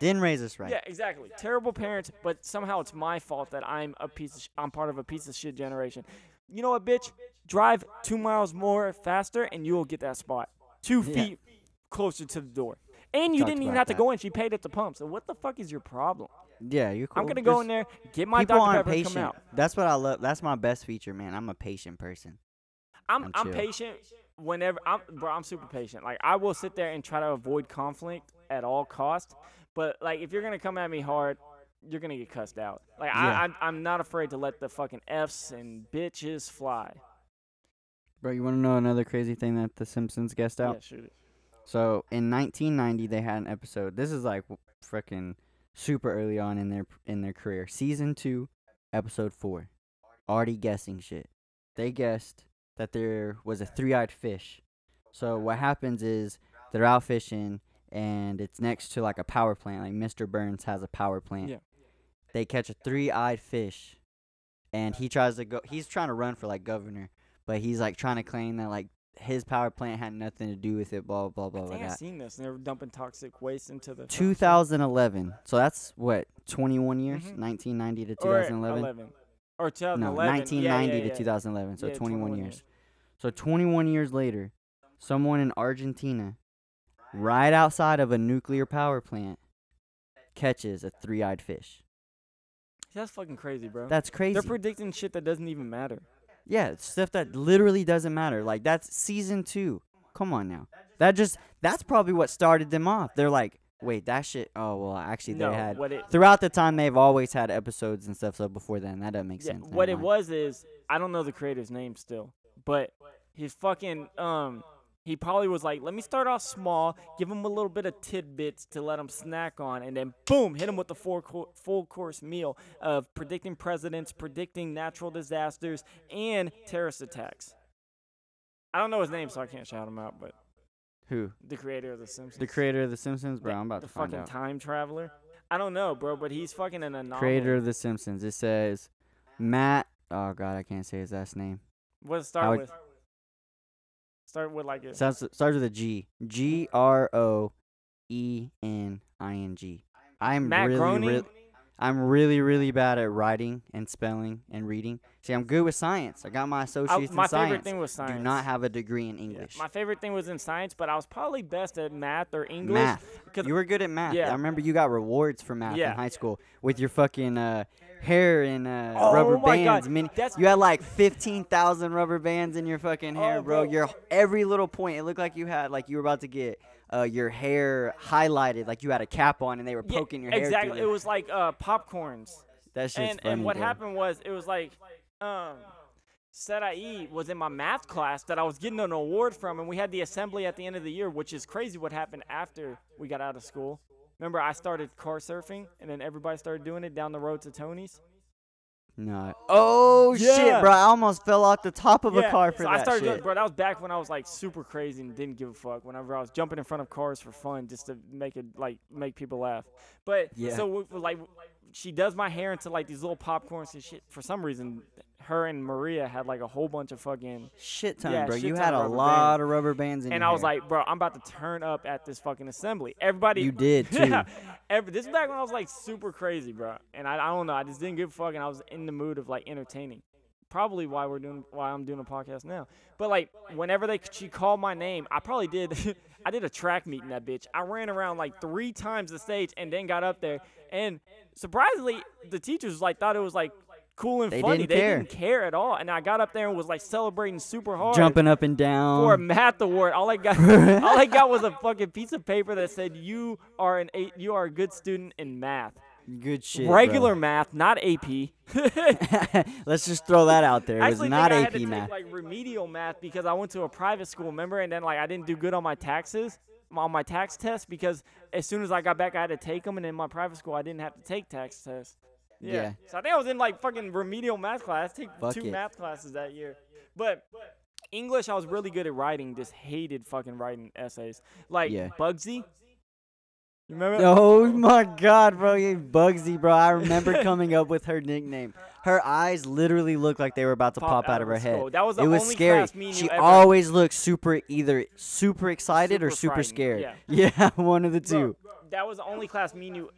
Didn't raise us right. yeah, exactly. Terrible parents, but somehow it's my fault that I'm a piece of sh- I'm part of a piece of shit generation. You know what, bitch? Drive two miles more faster, and you'll get that spot. Two Yeah. feet closer to the door, and you Talked didn't even have to go in. She paid at the pump. So what the fuck is your problem? Yeah, you're cool. I'm gonna go Just- in there, get my people Dr aren't Pepper, and patient. come out. That's what I love. That's my best feature, man. I'm a patient person. I'm I'm I'm chill. patient whenever I'm bro. I'm super patient. Like I will sit there and try to avoid conflict at all costs. But like if you're gonna come at me hard, you're gonna get cussed out. Like Yeah. I, I I'm not afraid to let the fucking f's and bitches fly. Bro, you want to know another crazy thing that The Simpsons guessed out? Yeah, shoot it. So in 1990, they had an episode. This is like freaking super early on in their in their career. Season two, episode four. Already guessing shit. They guessed that there was a three-eyed fish. So what happens is they're out fishing and it's next to like a power plant. Like Mr. Burns has a power plant. Yeah. They catch a three-eyed fish, and he tries to go. He's trying to run for like governor, but he's like trying to claim that like his power plant had nothing to do with it. Blah blah blah I think I've that. seen this. And they were dumping toxic waste into the 2011. So that's what 21 years, Mhm. 1990 to Or 2011. 11. Or No, 1990 yeah, yeah, to 2011. So Yeah, 21, 21 years. years. So 21 years later, someone in Argentina, right outside of a nuclear power plant, catches a three-eyed fish. That's fucking crazy, bro. That's crazy. They're predicting shit that doesn't even matter. Yeah, stuff that literally doesn't matter. Like that's season two. Come on now. That just that's probably what started them off. They're like, wait, that shit. Oh well, actually they no, had what it throughout the time they've always had episodes and stuff. So before then, that doesn't make Yeah, sense. what it mind. was is I don't know the creator's name still, but his fucking um he probably was like, let me start off small, give him a little bit of tidbits to let him snack on, and then boom, hit him with the four co- full course meal of predicting presidents, predicting natural disasters, and terrorist attacks. I don't know his name, so I can't shout him out, but Who? the creator of The Simpsons. The creator of The Simpsons, bro. Yeah, I'm about to find out. The fucking time traveler. I don't know, bro, but he's fucking an anomaly. Creator of The Simpsons. It says Matt. Oh God, I can't say his last name. What it start Howard- with? Start with like a Sounds starts with a G. G R O E N I N G. I'm Matt really, Groening. really, I'm really, really bad at writing and spelling and reading. See, I'm good with science. I got my associates I- my in favorite thing was science. Do not have a degree in Yeah, English. My favorite thing was in science, but I was probably best at math or English. math. You were good at math. Yeah. I remember you got rewards for math Yeah. in high school with your fucking uh, hair and uh, Oh rubber bands. That's- you had like fifteen thousand rubber bands in your fucking hair, Oh, bro. bro. Your every little point, it looked like you had like you were about to get uh, your hair highlighted, like you had a cap on, and they were Yeah, poking your hair. exactly. It was like uh, popcorns. that shit's And funny, and what bro. happened was it was like um Sarai was in my math class that I was getting an award from, and we had the assembly at the end of the year, which is crazy. What happened after we got out of school? Remember, I started car surfing, and then everybody started doing it down the road to Tony's. No. Oh Yeah. shit, bro! I almost fell off the top of Yeah, a car for so that I started shit. doing, bro. That was back when I was like super crazy and didn't give a fuck. Whenever I was jumping in front of cars for fun, just to make it like make people laugh. But Yeah. so we- like, she does my hair into like these little popcorns and shit. For some reason, her and Maria had like a whole bunch of fucking. Shit ton, Yeah, bro. shit You ton had a lot bands. of rubber bands in And I was hair. like, bro, I'm about to turn up at this fucking assembly. Everybody. You did, [LAUGHS] too. yeah. Every, this is back when I was like super crazy, bro. And I, I don't know. I just didn't give a fuck, and I was in the mood of like entertaining. Probably why we're doing why I'm doing a podcast now. But like whenever they she called my name, I probably did. [LAUGHS] I did a track meet in that bitch. I ran around like three times the stage and then got up there. And surprisingly, the teachers like thought it was like cool and They funny. didn't they care. didn't care at all. And I got up there and was like celebrating super hard jumping up and down. for a math award. All I got, [LAUGHS] all I got was a fucking piece of paper that said you are an eight, you are a good student in math, Good shit. regular bro. math, not AP. [LAUGHS] [LAUGHS] Let's just throw that out there. It was not AP had to math. take like remedial math because I went to a private school, remember, and then like I didn't do good on my taxes. On my tax test, because as soon as I got back, I had to take them, and in my private school, I didn't have to take tax tests. Yeah. Yeah. So I think I was in like fucking remedial math class. I take two it. math classes that year. But English, I was really good at writing. Just hated fucking writing essays. Like Yeah. Bugsy. You remember? Oh my god, bro, you Bugsy, bro. I remember coming up with her nickname. Her eyes literally looked like they were about to pop, out of her head. That was the it was only scary. class me and She you ever. always looked super either super excited or Super super frightened, scared. Yeah, [LAUGHS] one of the two. that was the only class me and you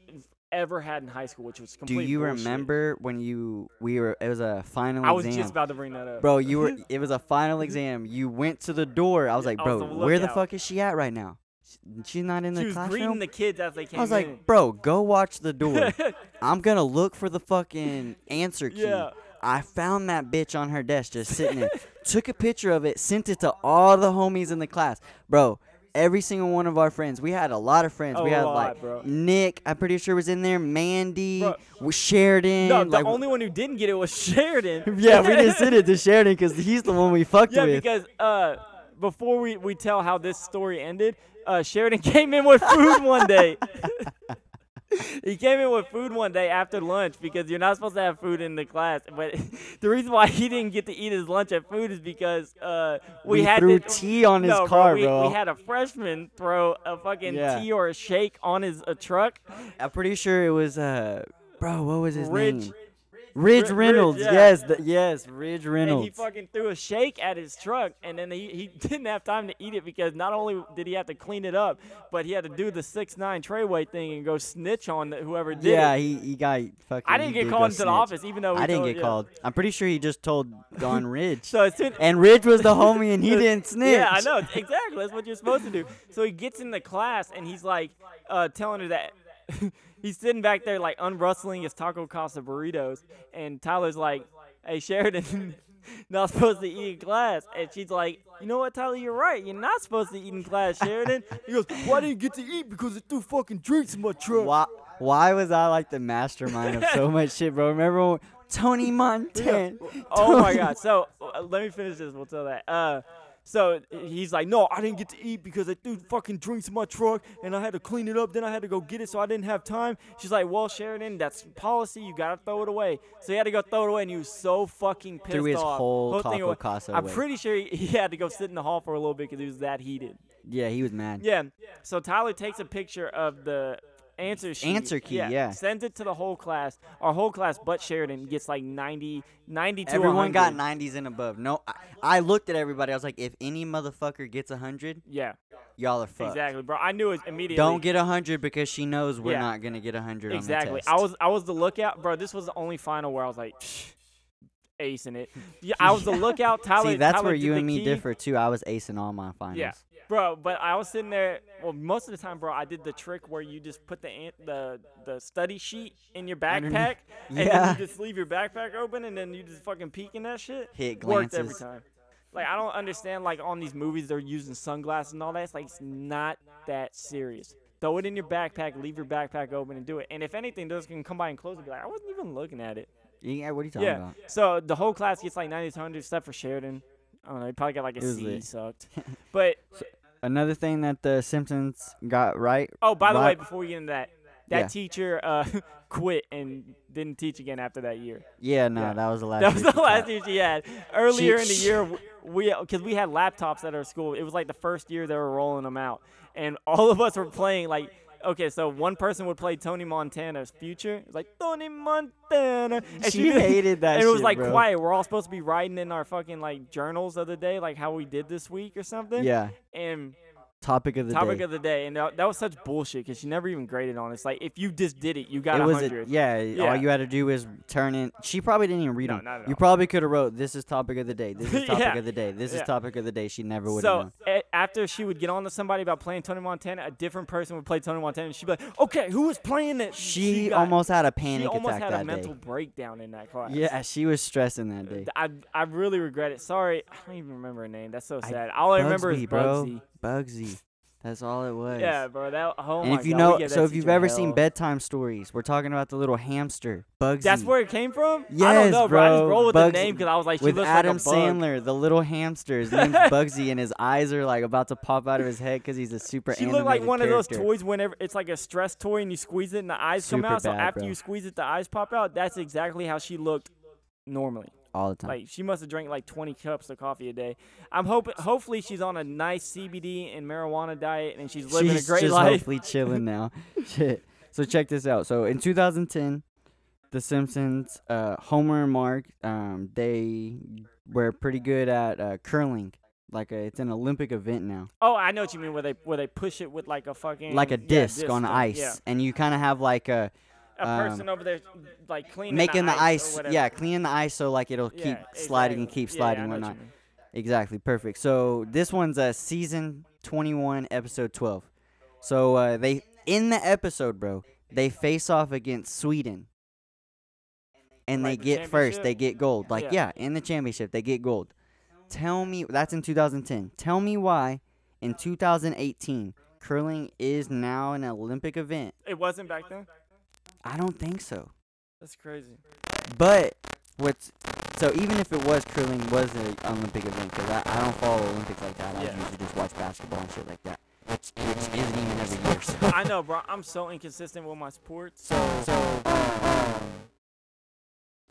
ever had in high school, which was completely. Do complete you bullshit. remember when you we were it was a final exam. I was exam. just about to bring that up. Bro, you were [LAUGHS] it was a final exam. You went to the door. I was like, I was "Bro, on the where the lookout. fuck is she at right now? She's not in the she was classroom." greeting the kids as they came I was in. like, "Bro, go watch the door. [LAUGHS] I'm going to look for the fucking answer key." Yeah. I found that bitch on her desk just sitting there. [LAUGHS] Took a picture of it, sent it to all the homies in the class. Bro, every single one of our friends. We had a lot of friends. We had lot, like bro. Nick, I'm pretty sure was in there, Mandy, Bro. Sheridan. no, the like, only one who didn't get it was [LAUGHS] Sheridan. yeah, we just sent it to Sheridan because he's the one we fucked Yeah, with. because uh, before we, we tell how this story ended, uh, Sheridan [LAUGHS] came in with food one day. [LAUGHS] he came in with food one day after lunch because you're not supposed to have food in the class. But [LAUGHS] the reason why he didn't get to eat his lunch at food is because uh, we, We had threw to, tea on his no, car, we, bro. We had a freshman throw a fucking Yeah. tea or a shake on his a truck. I'm pretty sure it was uh, bro, what was his Ridge- name? Ridge Ri- Reynolds. Ridge, yeah. Yes, the, yes, Ridge Reynolds. And he fucking threw a shake at his truck, and then he, he [LAUGHS] didn't have time to eat it because not only did he have to clean it up, but he had to do the six nine treyway thing and go snitch on whoever did yeah, it. he, he got fucking. I didn't get called into the office, even though we I didn't told- get yeah. called. I'm pretty sure he just told Don [LAUGHS] Ridge. So as soon and Ridge was the homie, and he [LAUGHS] didn't snitch. Yeah, I know exactly. That's what you're supposed to do. So he gets in the class and he's like uh, telling her that [LAUGHS] he's sitting back there like unrustling his taco casa burritos, and Tyler's like, "Hey Sheridan, [LAUGHS] not supposed to eat in class," and she's like, "You know what, Tyler? You're right. You're not supposed to eat in class, Sheridan." [LAUGHS] He goes, "Well, I didn't get to eat because I threw fucking drinks in my truck." Why? Why was I like the mastermind of so much shit, bro? Remember when Tony Montana? Oh my god. So uh, let me finish this. We'll tell that. Uh, so he's like, no, I didn't get to eat because I threw fucking drinks in my truck and I had to clean it up. Then I had to go get it, so I didn't have time. She's like, well, Sheridan, that's policy. You gotta throw it away. So he had to go throw it away, and he was so fucking pissed Threw his off. whole taco casa I'm away. pretty sure he, [LAUGHS] he had to go sit in the hall for a little bit because he was that heated. Yeah, he was mad. Yeah. So Tyler takes a picture of the answer sheet. Answer key, yeah. Sends it to the whole class. Our whole class, but Sheridan, gets like 90, 90 to Everyone got 90s and above. No, I, I looked at everybody. I was like, if any motherfucker gets 100, Yeah, y'all are fucked. exactly, bro. I knew it immediately. Don't get 100 because she knows we're Yeah. not going to get 100 exactly. on the test. I was I was the lookout, bro. This was the only final where I was like, acing it. [LAUGHS] Yeah, I was the lookout. Tyler. See, that's Tyler where you and me key. differ too. I was acing all my finals. Yeah, bro. But I was sitting there. Well, most of the time, bro, I did the trick where you just put the an- the the study sheet in your backpack, and then you just leave your backpack open, and then you just fucking peek in that shit. Hit Worked every time. Like I don't understand. Like on these movies, they're using sunglasses and all that. It's like it's not that serious. Throw it in your backpack, leave your backpack open, and do it. And if anything, those can come by and close it. Be like, I wasn't even looking at it. Yeah, what are you talking Yeah. about? So the whole class gets like 90 to 100, except for Sheridan. I don't know. He probably got like a C. Lit. Sucked. [LAUGHS] But Another thing that the Simpsons got right. oh, by the way, before we get into that, that Yeah. teacher uh, [LAUGHS] quit and didn't teach again after that year. Yeah, no, Yeah. that was the last. That was the last year she had. Earlier in the year, we because we had laptops at our school. It was like the first year they were rolling them out, and all of us were playing like. Okay, so one person would play Tony Montana's Future. It was like Tony Montana, [LAUGHS] and She hated that And it was shit, like bro. quiet. We're all supposed to be writing in our fucking like journals of the day, like how we did this week or something. Yeah, And topic of the day. topic day. of the day, and that, that was such bullshit because she never even graded on it. It's like if you just did it, you got it was a, hundred. yeah, Yeah. All you had to do is turn in. She probably didn't even read No, them. not at You all. probably could have wrote, "This is topic of the day. This is [LAUGHS] topic Yeah. of the day. This Yeah. is topic of the day." She never would have So known. a- after she would get on to somebody about playing Tony Montana, a different person would play Tony Montana, and she'd be like, "Okay, who was playing it?" She, got- almost had a panic she almost attack had that a mental day. breakdown in that class. Yeah, she was stressing that uh, day. I I really regret it. Sorry, I don't even remember her name. That's so sad. All I remember is bro. Bugsy. Bugsy. That's all it was. Yeah, bro. That oh and my if you God, know, so if you've ever seen bedtime stories, we're talking about the little hamster, Bugsy. That's where it came from. I don't Yes, know, bro. I just bro. rolled with Bugsy- the name because I was like, she with looks Adam like a bug. Sandler, the little hamster. His name's [LAUGHS] Bugsy, and his eyes are like about to pop out of his head because he's a super. She looked like one of those toys whenever it's like a stress toy and you squeeze it and the eyes come Super out. So after bro. you squeeze it, the eyes pop out. That's exactly how she looked normally. All the time. Like she must have drank like 20 cups of coffee a day. I'm hoping, hopefully, she's on a nice CBD and marijuana diet and she's living She's a great just life. hopefully chilling now. [LAUGHS] Shit. So check this out. So in 2010, The Simpsons, uh, Homer and Marge, um, they were pretty good at uh, curling. Like a, it's an Olympic event now. Oh, I know what you mean. Where they where they push it with like a fucking Like a yeah, disc on ice, Yeah, and you kind of have like a a um, person over there like cleaning making the, the ice. ice, yeah, cleaning the ice so like it'll keep Yeah, sliding and keep sliding I and what whatnot. Exactly, perfect. So this one's a season 21, episode 12. So uh, they in the episode, bro, they face off against Sweden, and Like they the get first. They get gold. Like Yeah. yeah. in the championship, they get gold. Tell me that's in 2010. Tell me why in 2018 curling is now an Olympic event. It wasn't back then. I don't think so. That's crazy. But what's so even if it was curling was an Olympic event because I, I don't follow Olympics like that. I usually just watch basketball and shit like that, which, which isn't even every year. So, [LAUGHS] I know, bro. I'm so inconsistent with my sports. so, so um,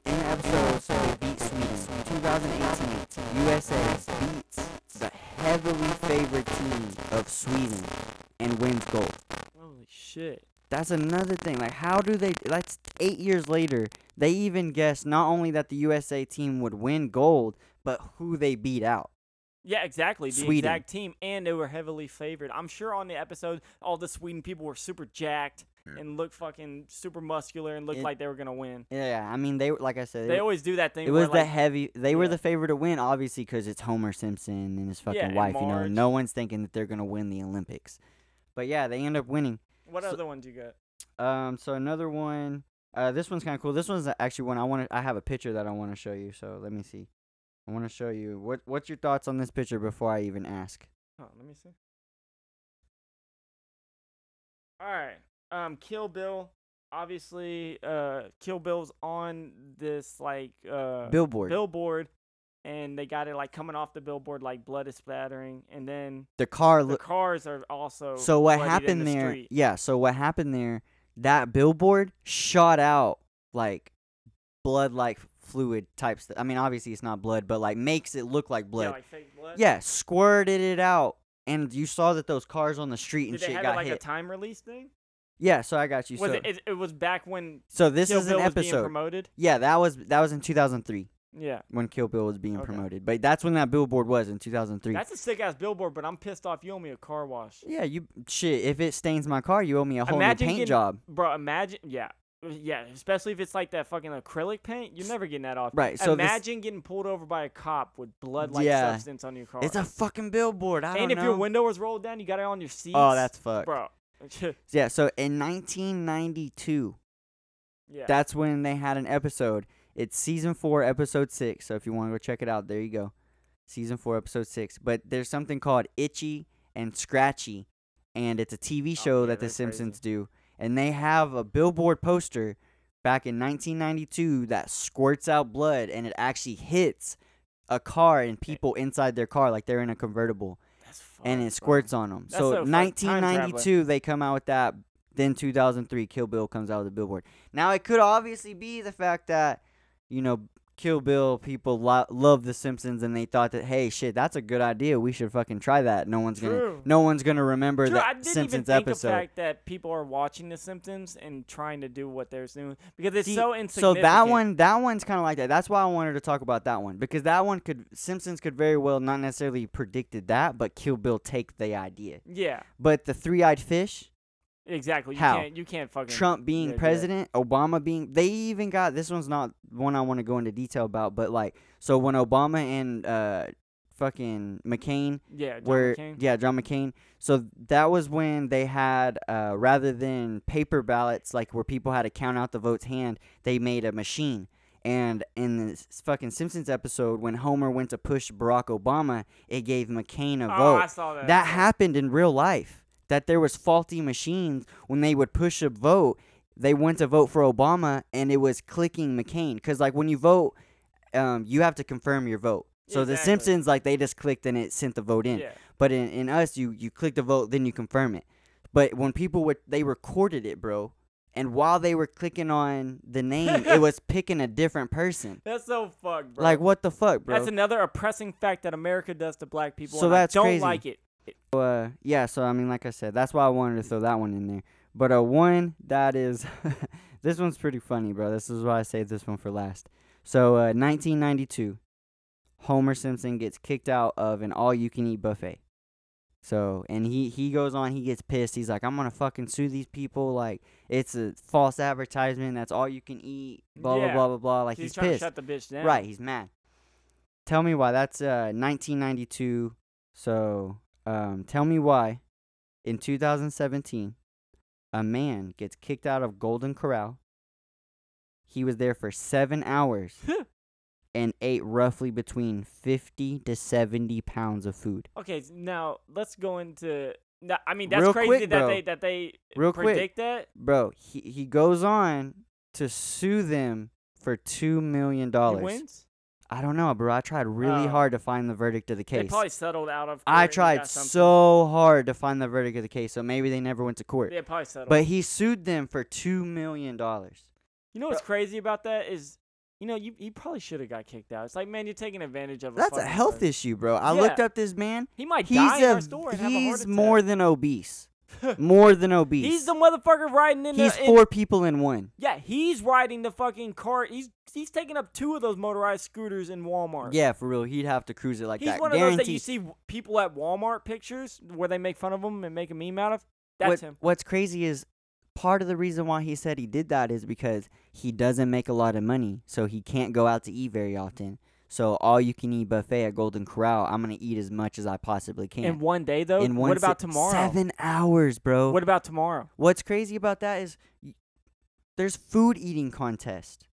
in the episode, so they beat Sweden. 2018, USA beats the heavily favored team of Sweden and wins gold. Holy shit. That's another thing. Like, how do they? That's eight years later. They even guessed not only that the USA team would win gold, but who they beat out. Yeah, exactly. The Sweden. exact team, and they were heavily favored. I'm sure on the episode, all the Sweden people were super jacked and looked fucking super muscular and looked It- like they were gonna win. Yeah, I mean, they were like I said. They it, always do that thing. it where, was the like, heavy. They were the favorite to win, obviously, because it's Homer Simpson and his fucking and wife. You know, no one's thinking that they're gonna win the Olympics. But yeah, they end up winning. What so- other ones you got? Um, so another one. Uh, this one's kind of cool. This one's actually one I want to. I have a picture that I want to show you. So let me see. I want to show you what. What's your thoughts on this picture before I even ask? Oh, let me see. All right. Um, Kill Bill. Obviously, uh, Kill Bill's on this like uh Billboard. billboard, and they got it like coming off the billboard, like blood is splattering, and then the car. the cars are also. So what happened the there? street. Yeah. So what happened there? That billboard shot out like blood, like fluid type stuff. I mean, obviously it's not blood, but like makes it look like Yeah, blood. like fake blood. Yeah, squirted it out, and you saw that those cars on the street and Did shit got it like hit. a time release thing? yeah. So I got you. Was so, it, it? It was back when so this Kill is Bill an episode. promoted. Yeah, that was that was in 2003 Yeah. when Kill Bill was being Okay. promoted. But that's when that billboard was in 2003. That's a sick ass billboard, but I'm pissed off. You owe me a car wash. yeah, you shit. If it stains my car, you owe me a whole Imagine new paint getting- job. Bro, imagine, yeah, yeah, especially if it's like that fucking acrylic paint. You're never getting that off. Right. So this, imagine getting pulled over by a cop with blood-like Yeah. substance on your car. it's a fucking billboard. I and don't if know. your window was rolled down, you got it on your seats. oh, that's fucked. bro. [LAUGHS] Yeah. So in 1992, yeah. that's when they had an episode. It's season four, episode six. So if you want to go check it out, there you go. Season four, episode six. But there's something called Itchy and Scratchy, and it's a TV oh, show Oh, yeah, that The they're crazy. Simpsons do. And they have a billboard poster back in 1992 that squirts out blood, and it actually hits a car and people inside their car, like they're in a convertible, and it squirts on them. That's So so 1992, they come out with that Then 2003, Kill Bill comes out of the Billboard. Now it could obviously be the fact that you know Kill Bill people lo- love The Simpsons and they thought that hey shit that's a good idea we should fucking try that. No one's gonna no one's gonna remember True, I didn't Simpsons even think episode. the fact that people are watching The Simpsons and trying to do what they're doing because it's See, so So that one, that one's kind of like that. That's why I wanted to talk about that one because that one could Simpsons could very well not necessarily predicted that, but Kill Bill take the idea. yeah, But the three-eyed fish, exactly. You How? can't you can't fucking Trump being yeah, yeah. president, Obama being, they even got this one's not one I want to go into detail about, but like, so when Obama and uh, fucking McCain Yeah, John where McCain. yeah John McCain. So that was when they had uh, rather than paper ballots like where people had to count out the votes hand, they made a machine. And in this fucking Simpsons episode, when Homer went to push Barack Obama, it gave McCain a oh, vote. I saw that. That happened in real life. That there was faulty machines when they would push a vote. They went to vote for Obama, and it was clicking McCain. Because like when you vote, um, you have to confirm your vote. So the Simpsons, like they just clicked and it sent the vote in. Yeah. But in, in us, you you click the vote, then you confirm it. But when people would, they recorded it, bro. And while they were clicking on the name, it was [LAUGHS] picking a different person. That's so fucked, bro. Like what the fuck, bro? That's another oppressing fact that America does to black people. So that's I don't crazy. like it. Uh, yeah. So I mean, like I said, that's why I wanted to throw that one in there. But uh, one that is, [LAUGHS] this one's pretty funny, bro. This is why I saved this one for last. So uh, 1992, Homer Simpson gets kicked out of an all-you-can-eat buffet. So and he he goes on, he gets pissed. He's like, I'm gonna fucking sue these people. Like it's a false advertisement. That's all you can eat. Blah Yeah. blah blah blah blah. Like he's, he's, trying pissed. to shut the bitch down. Right, he's mad. Tell me why. That's uh 1992. So, um tell me why in 2017 a man gets kicked out of Golden Corral. He was there for 7 hours [LAUGHS] and ate roughly between 50 to 70 pounds of food. Okay, now let's go into. Now, I mean, that's Real crazy quick, that bro. they that they Real quick. predict that. Bro, he he goes on to sue them for $2 million. He dollars. wins. I don't know, bro. I tried really Oh. hard to find the verdict of the case. They probably settled out of. Court I tried so hard to find the verdict of the case, so maybe they never went to court. They probably settled. But he sued them for two million dollars. you know what's crazy about that is, you know, you you probably should have got kicked out. It's like, man, you're taking advantage of. That's a health person. issue, bro. I looked up this man. He might He's die in our store and have a heart he's more than obese. [LAUGHS] more than obese. He's the motherfucker riding in He's the. in- four people in one. yeah, he's riding the fucking cart. He's he's taking up two of those motorized scooters in Walmart. Yeah, for real. He'd have to cruise it like He's that. one of those that you see people at Walmart pictures where they make fun of him and make a meme out of. That's what, him. What's crazy is part of the reason why he said he did that is because he doesn't make a lot of money, so he can't go out to eat very often. So all you can eat buffet at Golden Corral, I'm gonna eat as much as I possibly can. In one day though. In one what about si- tomorrow? Seven hours, bro. What about tomorrow? What's crazy about that is there's food eating contest.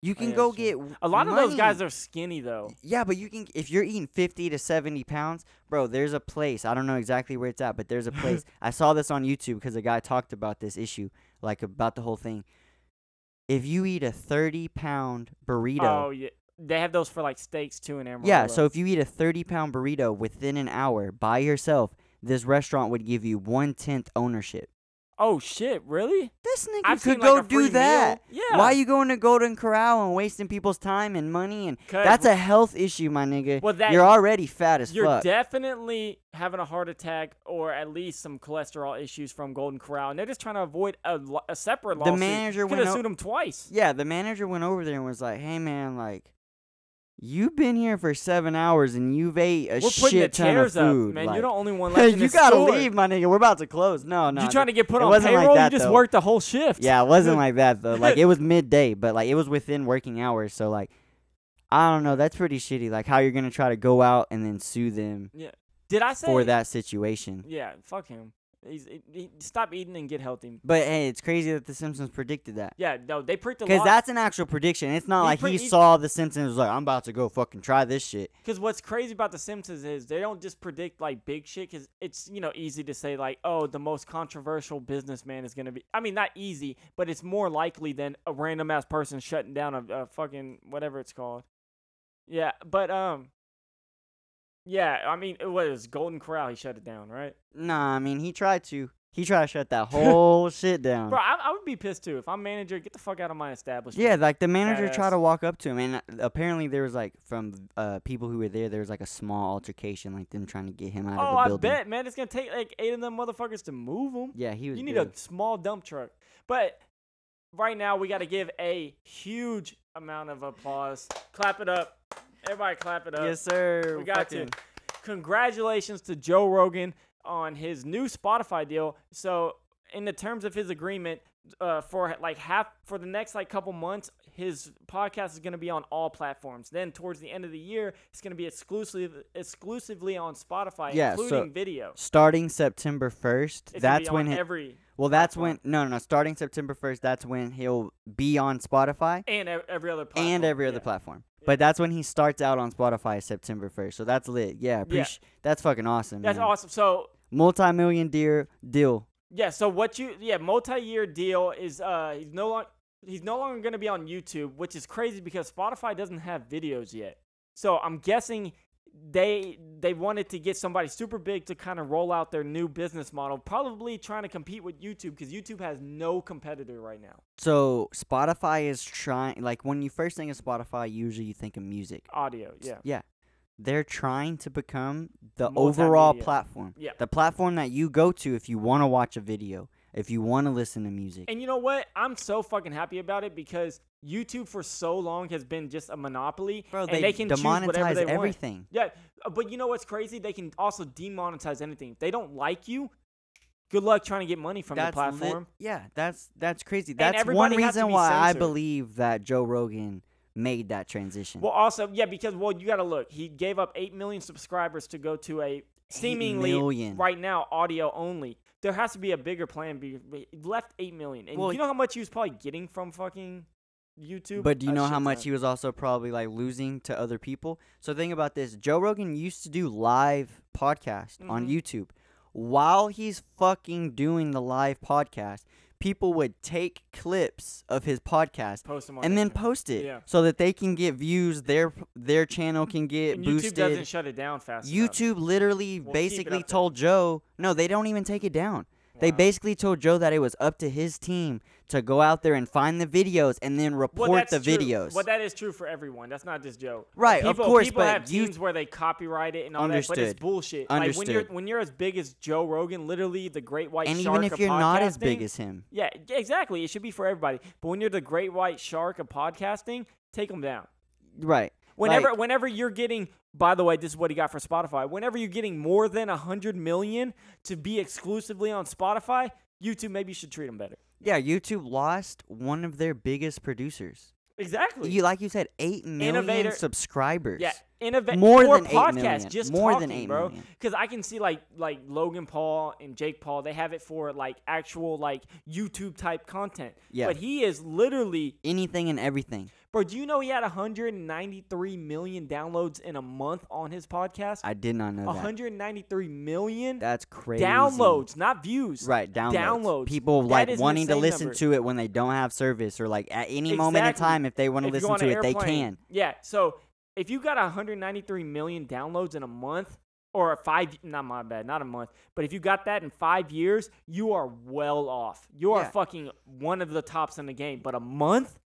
You Oh, can yeah, go get a lot of those guys are skinny though. Yeah, but you can if you're eating 50 to 70 pounds, bro. There's a place. I don't know exactly where it's at, but there's a [LAUGHS] place. I saw this on YouTube because a guy talked about this issue, like about the whole thing. If you eat a 30 pound burrito, Oh yeah, they have those for like steaks too in Amarillo. yeah. So if you eat a 30 pound burrito within an hour by yourself, this restaurant would give you one tenth ownership. oh shit, really? This nigga I've could seen, go like, do meal. that. Yeah. Why are you going to Golden Corral and wasting people's time and money? And that's a health issue, my nigga. Well, that- You're already fat as fuck. You're definitely having a heart attack or at least some cholesterol issues from Golden Corral, and they're just trying to avoid a, a separate The lawsuit. manager could went have o- sued him twice. yeah, the manager went over there and was like, "Hey, man, like, you've been here for seven hours and you've ate a We're putting shit the ton chairs of food. up, man. like, You're the only one [LAUGHS] left in you gotta store. leave, my nigga. We're about to close. No, no. you trying to get put it on wasn't like payroll? that, you just though. worked the whole shift. Yeah, it wasn't [LAUGHS] like that though. Like it was midday, but like it was within working hours. So like, I don't know. That's pretty shitty. Like how you're gonna try to go out and then sue them Yeah. Did I say for that situation. Yeah, fuck him. He's he, he- stop eating and get healthy. But hey, it's crazy that The Simpsons predicted that. Yeah, no, they predicted Because that's an actual prediction. It's not He like pre- he saw The Simpsons was like, I'm about to go fucking try this shit. Because what's crazy about The Simpsons is they don't just predict like big shit. Because it's you know easy to say like, oh, the most controversial businessman is gonna be. I mean, not easy, but it's more likely than a random ass person shutting down a, a fucking whatever it's called. Yeah, but um, yeah, I mean, it was Golden Corral. He shut it down, right? Nah, I mean, he tried to. He tried to shut that [LAUGHS] whole shit down. Bro, I, I would be pissed too if I'm manager. Get the fuck out of my establishment. Yeah, like the manager tried to walk up to him, and uh, apparently there was like from uh, people who were there, there was like a small altercation, like them trying to get him out Oh, of the I building. bet, man. It's gonna take like eight of them motherfuckers to move him. Yeah, he was. You need big. a small dump truck. But right now, we got to give a huge amount of applause. Clap it up. Everybody, clap it up. yes, sir. we got fucking- to. Congratulations to Joe Rogan on his new Spotify deal. So, in the terms of his agreement, uh, for like half for the next like couple months, his podcast is going to be on all platforms. Then towards the end of the year, it's going to be exclusive exclusively on Spotify, Yeah, so- including video. Starting September first, that's when he, every well, that's platform. when no, no, no. Starting September first, that's when he'll be on Spotify and every other platform. and every other Yeah. platform. But that's when he starts out on Spotify September first. So that's lit. Yeah, appreci- that's fucking awesome. That's man. awesome. So Multi-million deal deal. yeah, so what you yeah multi-year deal is uh he's no longer he's no longer going to be on YouTube, which is crazy because Spotify doesn't have videos yet. So I'm guessing they they wanted to get somebody super big to kind of roll out their new business model, probably trying to compete with YouTube because YouTube has no competitor right now. So Spotify is trying. Like when you first think of Spotify, usually you think of music. Audio, yeah. Yeah. They're trying to become the overall platform. Yeah. The platform that you go to if you want to watch a video, if you want to listen to music. And you know what? I'm so fucking happy about it because YouTube for so long has been just a monopoly, Bro, and they, they can choose whatever demonetize they want. everything. Yeah, uh, but you know what's crazy? They can also demonetize anything. If they don't like you, good luck trying to get money from That's the lit- platform. yeah, that's that's crazy. That's one everybody has to reason be why I believe that Joe Rogan made that transition. Well, also, yeah, because well, you got to look. He gave up eight million subscribers to go to a seemingly million. right now audio only. There has to be a bigger plan. Be be- left eight million, and Well, you know how much he was probably getting from fucking YouTube. But do you know how much he was also probably like losing to other people? So think about this. Joe Rogan used to do live podcast on Mhm. YouTube. While he's fucking doing the live podcast, people would take clips of his podcast post them on and then post it Yeah. so that they can get views, their their channel can get And YouTube boosted. doesn't shut it down fast. enough. YouTube literally Well, basically there. told Joe, no, they don't even take it down. They basically told Joe that it was up to his team to go out there and find the videos and then report that's the true. videos. Well, that is true for everyone. That's not just Joe. Right, of people, course, People but have you- teams where they copyright it and all that, but it's Understood. bullshit. Like when you're when you're as big as Joe Rogan, literally the great white and shark And even if you're not as big as him, yeah, exactly. It should be for everybody. But when you're the great white shark of podcasting, take them down. right? Whenever Like- whenever you're getting by the way, this is what he got for Spotify. Whenever you're getting more than a hundred million to be exclusively on Spotify, YouTube maybe you should treat them better. Yeah, YouTube lost one of their biggest producers. Exactly. You like you said, eight million Innovator- subscribers. Yeah, innovate More for than million. just More talking, than eight bro. Because I can see like like Logan Paul and Jake Paul, they have it for like actual like YouTube type content. Yeah. But he is literally, anything and everything. bro. Do you know he had 193 million downloads in a month on his podcast? I did not know that. 193 million That's crazy. downloads, not views. Right, downloads. Downloads. People That like wanting to listen number. to it when they don't have service or like at any moment in time if they want to If listen to it, they can. Yeah. So if you got 193 million downloads in a month or a five, not my bad, not a month, but if you got that in five years, you are well off. You are Yeah. fucking one of the tops in the game. But a month,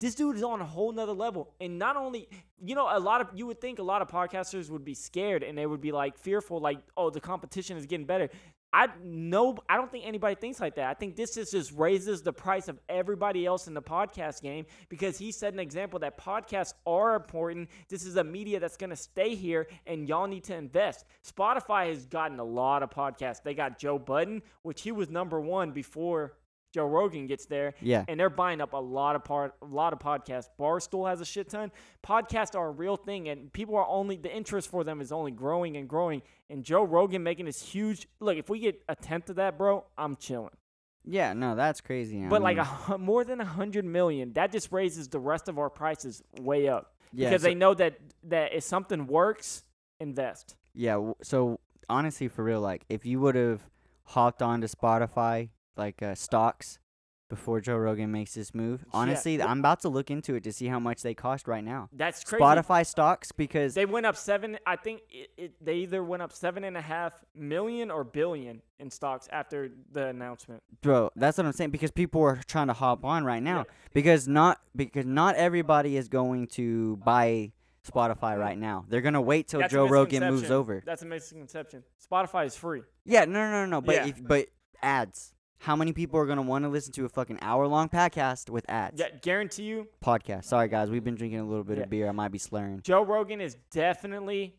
this dude is on a whole nother level. And not only, you know, a lot of you would think a lot of podcasters would be scared and they would be like fearful, like, oh, the competition is getting better. I no, I don't think anybody thinks like that. I think this is just raises the price of everybody else in the podcast game because he set an example that podcasts are important. This is a media that's going to stay here, and y'all need to invest. Spotify has gotten a lot of podcasts. They got Joe Budden, which he was number one before Joe Rogan gets there. Yeah. and they're buying up a lot of part, a lot of podcasts. Barstool has a shit ton. Podcasts are a real thing, and people are only the interest for them is only growing and growing. And Joe Rogan making this huge look. If we get a tenth of that, bro, I'm chilling. Yeah, no, that's crazy. I But like a, more than a hundred million, that just raises the rest of our prices way up yeah, because so, they know that that if something works, invest. yeah. So honestly, for real, like if you would have hopped onto Spotify like uh, stocks before Joe Rogan makes this move. Yeah. Honestly, I'm about to look into it to see how much they cost right now. That's crazy. Spotify stocks because They went up seven. I think it, it, they either went up seven and a half million or billion in stocks after the announcement. bro, that's what I'm saying because people are trying to hop on right now Yeah. because not because not everybody is going to buy Spotify right now. They're gonna wait till That's Joe Rogan moves over. That's a misconception. Spotify is free. Yeah, no, no, no, no. But Yeah. if, but ads. How many people are gonna want to listen to a fucking hour long podcast with ads? Yeah, guarantee you, Podcast. Sorry guys, we've been drinking a little bit Yeah. of beer. I might be slurring. Joe Rogan is definitely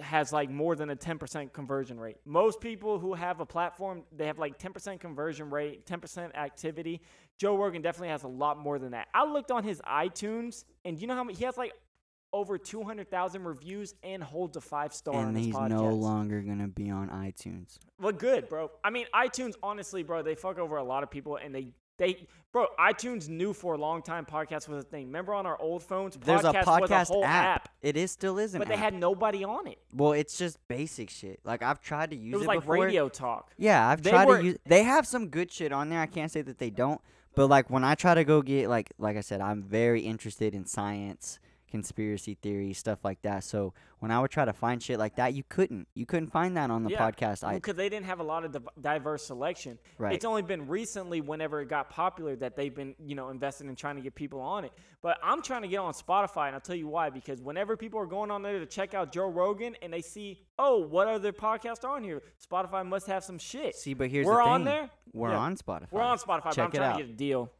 has like more than a 10% conversion rate. Most people who have a platform, they have like 10% conversion rate, 10% activity. Joe Rogan definitely has a lot more than that. I looked on his iTunes and you know how many he has like over 200,000 reviews and holds a 5 star And he's podcast. no longer gonna be on iTunes. Well, good, bro. I mean, iTunes, honestly, bro, they fuck over a lot of people, and they, they, bro, iTunes knew for a long time podcast was a thing. Remember on our old phones, There's a podcast was a whole app. app, It is still is an but they app. had nobody on it. well, it's just basic shit. Like I've tried to use It was it like before. radio talk. Yeah, I've They tried were- to use. They have some good shit on there. I can't say that they don't. But like when I try to go get like like I said, I'm very interested in science, conspiracy theory, stuff like that. So when I would try to find shit like that, you couldn't. You couldn't find that on the Yeah, podcast. I because they didn't have a lot of diverse selection. right. It's only been recently, whenever it got popular, that they've been, you know, investing in trying to get people on it. But I'm trying to get on Spotify, and I'll tell you why. Because whenever people are going on there to check out Joe Rogan, and they see, oh, what other podcasts are on here? Spotify must have some shit. See, but here's We're the thing. on there. We're Yeah. on Spotify. We're on Spotify, but Check I'm it trying out. to get a deal.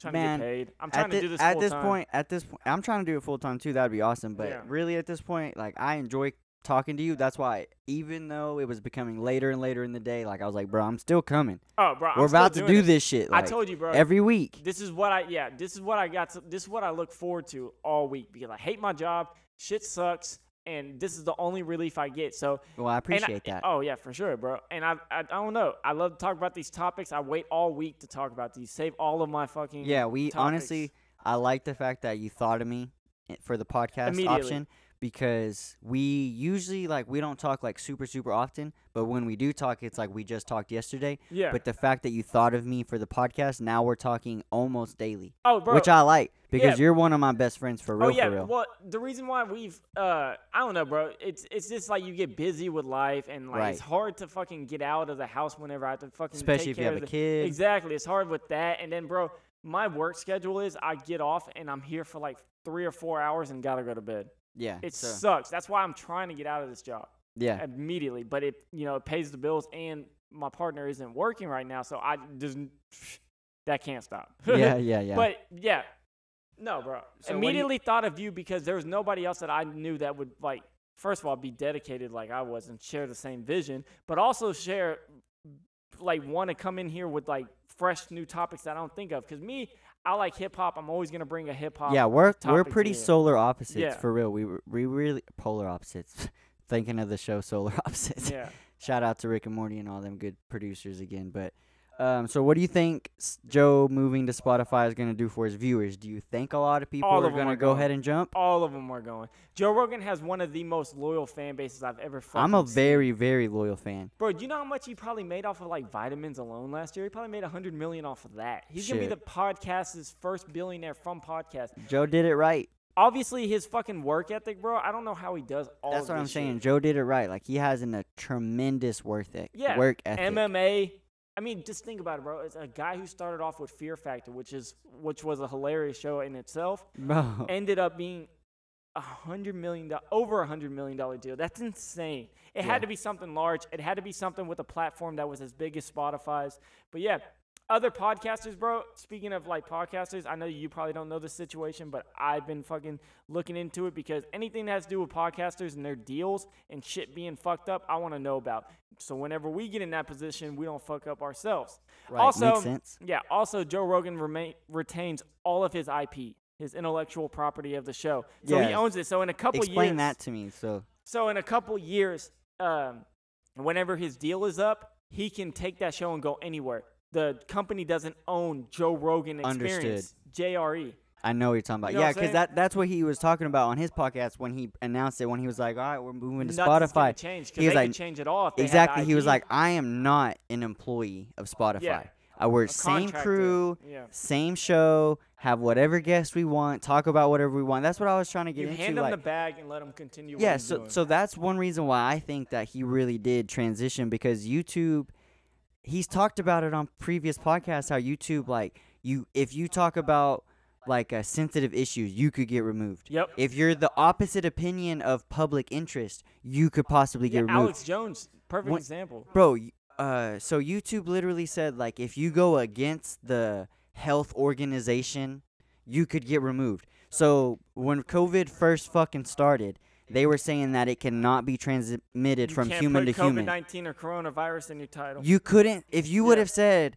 Trying Man, to get paid. I'm trying to thi- do this at this time. point, at this point, I'm trying to do it full time too. That'd be awesome. But Yeah. really, at this point, like I enjoy talking to you. That's why, even though it was becoming later and later in the day, like I was like, bro, I'm still coming. Oh, bro, I'm We're still about to do it. this shit. I told you, bro. every week. this is what I yeah. This is what I got. To, this is what I look forward to all week because I hate my job. Shit sucks, and this is the only relief I get. So Well, I and I- appreciate that. Oh yeah, for sure, bro. And I, I I don't know. I love to talk about these topics. I wait all week to talk about these. Save all of my fucking Yeah, we topics. honestly, I like the fact that you thought of me eh, for the podcast option because we usually like we don't talk like super super often, but when we do talk, it's like we just talked yesterday. yeah. But the fact that you thought of me for the podcast, now we're talking almost daily, oh, bro. which I like because Yeah. you're one of my best friends for real. oh yeah. for real. Well, the reason why we've uh I don't know, bro. It's it's just like you get busy with life and like it's hard to fucking get out of the house whenever I have to fucking Especially take if you have a the- kid. Exactly. It's hard with that. And then, bro, my work schedule is I get off and I'm here for like three or four hours and gotta go to bed. Yeah, It so- sucks. That's why I'm trying to get out of this job yeah, immediately. But it, you know, it pays the bills and my partner isn't working right now, so I just [SIGHS] that can't stop. yeah, yeah, [LAUGHS] yeah. But yeah, no, bro. So do you- Immediately thought of you because there was nobody else that I knew that would like. First of all, be dedicated like I was and share the same vision, but also share like want to come in here with like fresh new topics that I don't think of. Because me, I like hip hop. I'm always gonna bring a hip hop. yeah, we're we're pretty here. solar opposites Yeah. for real. We we really polar opposites. [LAUGHS] Thinking of the show Solar Opposites. Yeah. [LAUGHS] Shout out to Rick and Morty and all them good producers again. But um, so what do you think s- Joe moving to Spotify is gonna do for his viewers? Do you think a lot of people All are of 'em gonna are go going. ahead and jump? All of them are going. Joe Rogan has one of the most loyal fan bases I've ever. I'm a seen. very very loyal fan. Bro, do you know how much he probably made off of like vitamins alone last year? He probably made a hundred million off of that. He's gonna be Shit. the podcast's first billionaire from podcast. Joe did it right. Obviously, his fucking work ethic, bro. I don't know how he does all. That's of what I'm this saying. Joe did it right. Like he has an, a tremendous worth it Yeah, work ethic. MMA. I mean, just think about it, bro. It's a guy who started off with Fear Factor, which is which was a hilarious show in itself. [LAUGHS] Bro, ended up being a hundred million over a hundred million dollar deal. That's insane. It Yeah. had to be something large. It had to be something with a platform that was as big as Spotify's. But yeah, other podcasters, bro. Speaking of like podcasters, I know you probably don't know the situation, but I've been fucking looking into it because anything that has to do with podcasters and their deals and shit being fucked up, I want to know about. So whenever we get in that position, we don't fuck up ourselves. right, also, makes sense. yeah. Also, Joe Rogan remain, retains all of his IP, his intellectual property of the show. So he owns it. So in a couple Explain years, explain that to me. So so in a couple years, um, whenever his deal is up, he can take that show and go anywhere. The company doesn't own Joe Rogan Experience, JRE. I know what you're talking about. You know yeah, because that that's what he was talking about on his podcast when he announced it. When he was like, "All right, we're moving to Nothing's Spotify." change He was like- change it all. Exactly. He was like, "I am not an employee of Spotify. Yeah. Uh, we're same crew, Yeah. same show, have whatever guests we want, talk about whatever we want. That's what I was trying to get You into. hand them like, the bag and let them continue. yeah, so doing. so that's one reason why I think that he really did transition because YouTube. He's talked about it on previous podcasts how YouTube like you if you talk about like uh, sensitive issues, you could get removed. Yep. If you're the opposite opinion of public interest, you could possibly Yeah, get removed. Alex Jones, perfect example. Bro, uh, so YouTube literally said like if you go against the health organization, you could get removed. So when COVID first fucking started, they were saying that it cannot be transmitted You from human to human. COVID-19 or coronavirus in your title. You couldn't if you would Yeah. have said,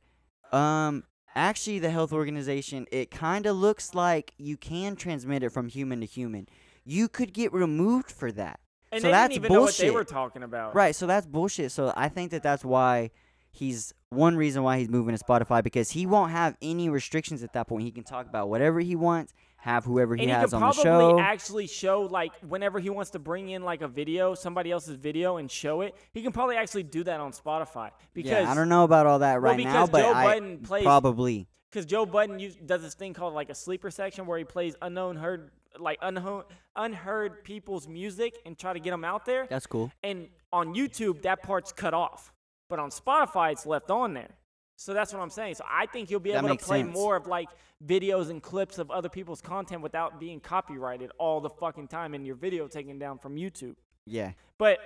um, actually the health organization, it kind of looks like you can transmit it from human to human. You could get removed for that. and so they that's didn't even know what they were talking about. Right, so that's bullshit. So I think that that's why he's one reason why he's moving to Spotify because he won't have any restrictions at that point. He can talk about whatever he wants, have whoever he and he has could on the probably actually show like whenever he wants to bring in like a video, somebody else's video, and show it. He can probably actually do that on Spotify because yeah, I don't know about all that well, right now, but Joe I Budden plays- probably. because Joe Budden use, does this thing called like a sleeper section where he plays unknown heard like unheard people's music and try to get them out there. That's cool. And on YouTube, that part's cut off, but on Spotify, it's left on there. So that's what I'm saying. So I think you'll be That able to play sense. more of like videos and clips of other people's content without being copyrighted all the fucking time and your video taken down from YouTube. Yeah. But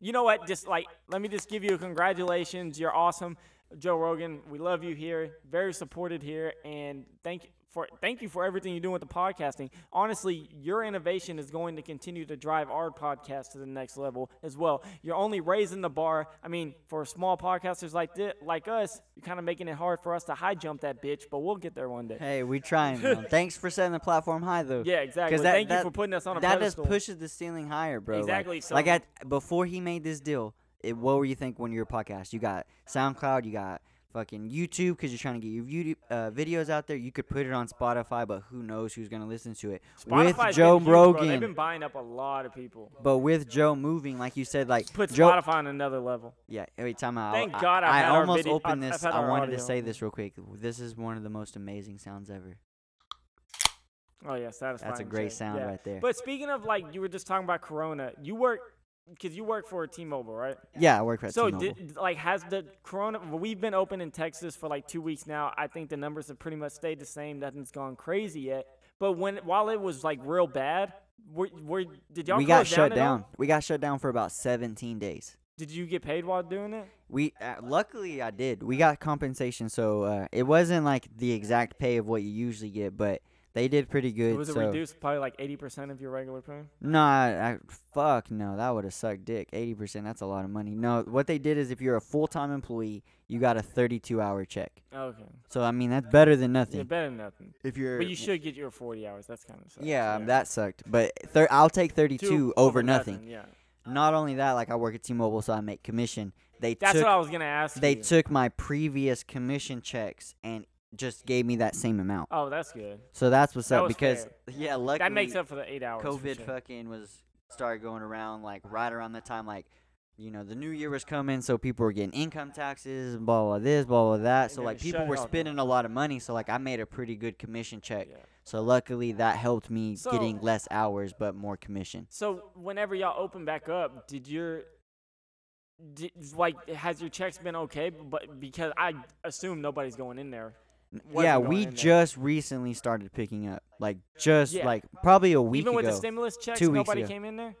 you know what? Just like let me just give you a congratulations. You're awesome, Joe Rogan. We love you here. Very supported here, and thank you for thank you for everything you're doing with the podcasting. Honestly, your innovation is going to continue to drive our podcast to the next level as well. You're only raising the bar. I mean, for small podcasters like this, like us, you're kind of making it hard for us to high jump that bitch, but we'll get there one day. Hey, we trying. man. [LAUGHS] Thanks for setting the platform high though. Yeah, exactly. that- Thank that- you for putting us on a that pedestal. just pushes the ceiling higher, bro. Like- Exactly, so- Like, at before he made this deal, it, what were you think when you were a podcast? You got SoundCloud, you got fucking YouTube because you're trying to get your YouTube, uh, videos out there. You could put it on Spotify, but who knows who's gonna listen to it? Spotify's with Joe huge, bro. Rogan, They've been buying up a lot of people. but with Joe moving, like you said, like Put Joe. Spotify on another level. Yeah, every time I, Thank I, God I've I almost video- opened I've- this. I've I wanted to say this real quick. This is one of the most amazing sounds ever. Oh yeah, satisfying. That's a great shit. sound Yeah. right there. But speaking of like, you were just talking about Corona. You work because you work for T-Mobile, right? Yeah, I work for so, T-Mobile. So, did, like, has the Corona? well, We've been open in Texas for like two weeks now. I think the numbers have pretty much stayed the same. Nothing's gone crazy yet. But when while it was like real bad, were, were did y'all we got shut all? down. We got shut down for about 17 days. Did you get paid while doing it? We uh, luckily I did. We got compensation, so uh, it wasn't like the exact pay of what you usually get, but they did pretty good. was it so reduced probably like eighty percent of your regular pay? no, I, I, fuck no, that would have sucked dick. 80%, that's a lot of money. No, what they did is if you're a full time employee, you got a 32 hour check. Okay, So I mean that's better than nothing. yeah, nothing. better than nothing. If you're But you should get your forty hours. That's kind of yeah, um, that sucked. But thir- I'll take 32 Two over nothing. Yeah, Not only that, like I work at T-Mobile, so I make commission. They that's took what I was gonna ask. they you. took my previous commission checks and just gave me that same amount. Oh, that's good. So that's what's That up because fair. [LAUGHS] yeah, luckily That makes up for the eight hours. COVID sure. fucking was started going around like right around the time like you know the new year was coming, so people were getting income taxes, and blah blah this, blah blah that. So like people were all down. spending a lot of money. So like I made a pretty good commission check. Yeah. So luckily that helped me So- getting less hours but more commission. So whenever y'all open back up, did your did, like has your checks been okay? But because I assume nobody's going in there. Yeah, we just recently started picking up. Like just Yeah. like probably a week Even with ago. the stimulus checks, Two weeks nobody ago. came in there.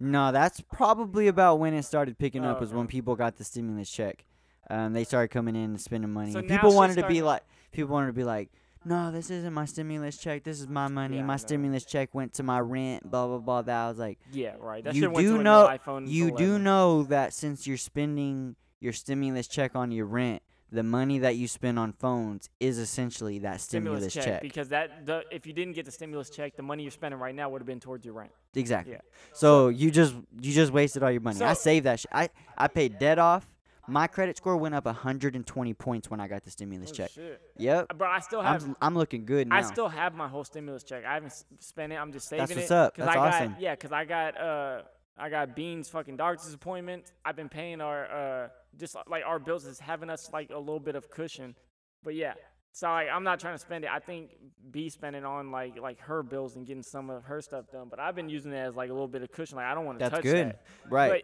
No, that's probably about when it started picking Oh, up. Was when okay. people got the stimulus check. Um, they started coming in and spending money. So and now people wanted to be like, people wanted to be like, no, this isn't my stimulus check. This is my money. Yeah, I my know. stimulus check went to my rent. Blah blah blah. That I was like, Yeah, right. That you shit went do to a new know, iPhone you do 11. know that since you're spending your stimulus check on your rent, the money that you spend on phones is essentially that stimulus, check. because that the if you didn't get the stimulus check, the money you're spending right now would have been towards your rent. Exactly. Yeah. So you just you just wasted all your money. I saved that shit. I I paid debt off. My credit score went up 120 points when I got the stimulus Oh, check. shit. Yep. But I still I'm have s- I'm looking good now. I still have my whole stimulus check. I haven't spent it. I'm just saving it. That's it. what's up. 'cause That's I got, awesome. Yeah, because I got uh I got Bean's fucking doctor's appointment. I've been paying our uh just like our bills is having us like a little bit of cushion. But yeah. So like, I'm not trying to spend it. I think B spending on like like her bills and getting some of her stuff done. But I've been using it as like a little bit of cushion. Like I don't want to That's touch good. that. Right.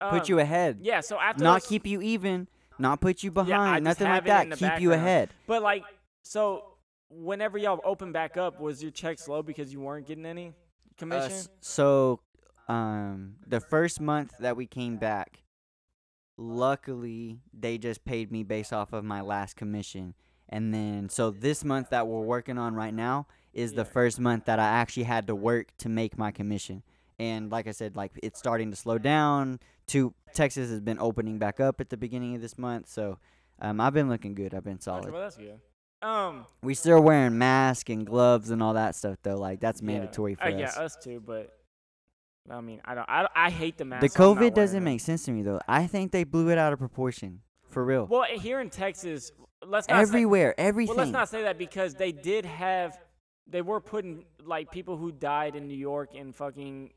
But, put um, you ahead. Yeah. So after Not keep you even. Not put you behind. Just nothing like have it in that. Keep you ahead. But like, so whenever y'all open back up, was your check slow because you weren't getting any Uh, commission? s- so, um, the first month that we came back, luckily they just paid me based off of my last commission, and then so this month that we're working on right now is the first month that I actually had to work to make my commission. And like I said, like it's starting to slow down. To Texas has been opening back up at the beginning of this month, so um, I've been looking good. I've been solid. well, that's good. Um, We still wearing masks and gloves and all that stuff though. Like that's yeah. mandatory for uh, us. Yeah, us too. But I mean, I don't. I, don't- I hate the mask. The so I'm not COVID doesn't make sense to me though. I think they blew it out of proportion. For real. Well, here in Texas, let's not say, Everywhere, everything. Well, let's not say that because they did have, they were putting like people who died in New York in fucking,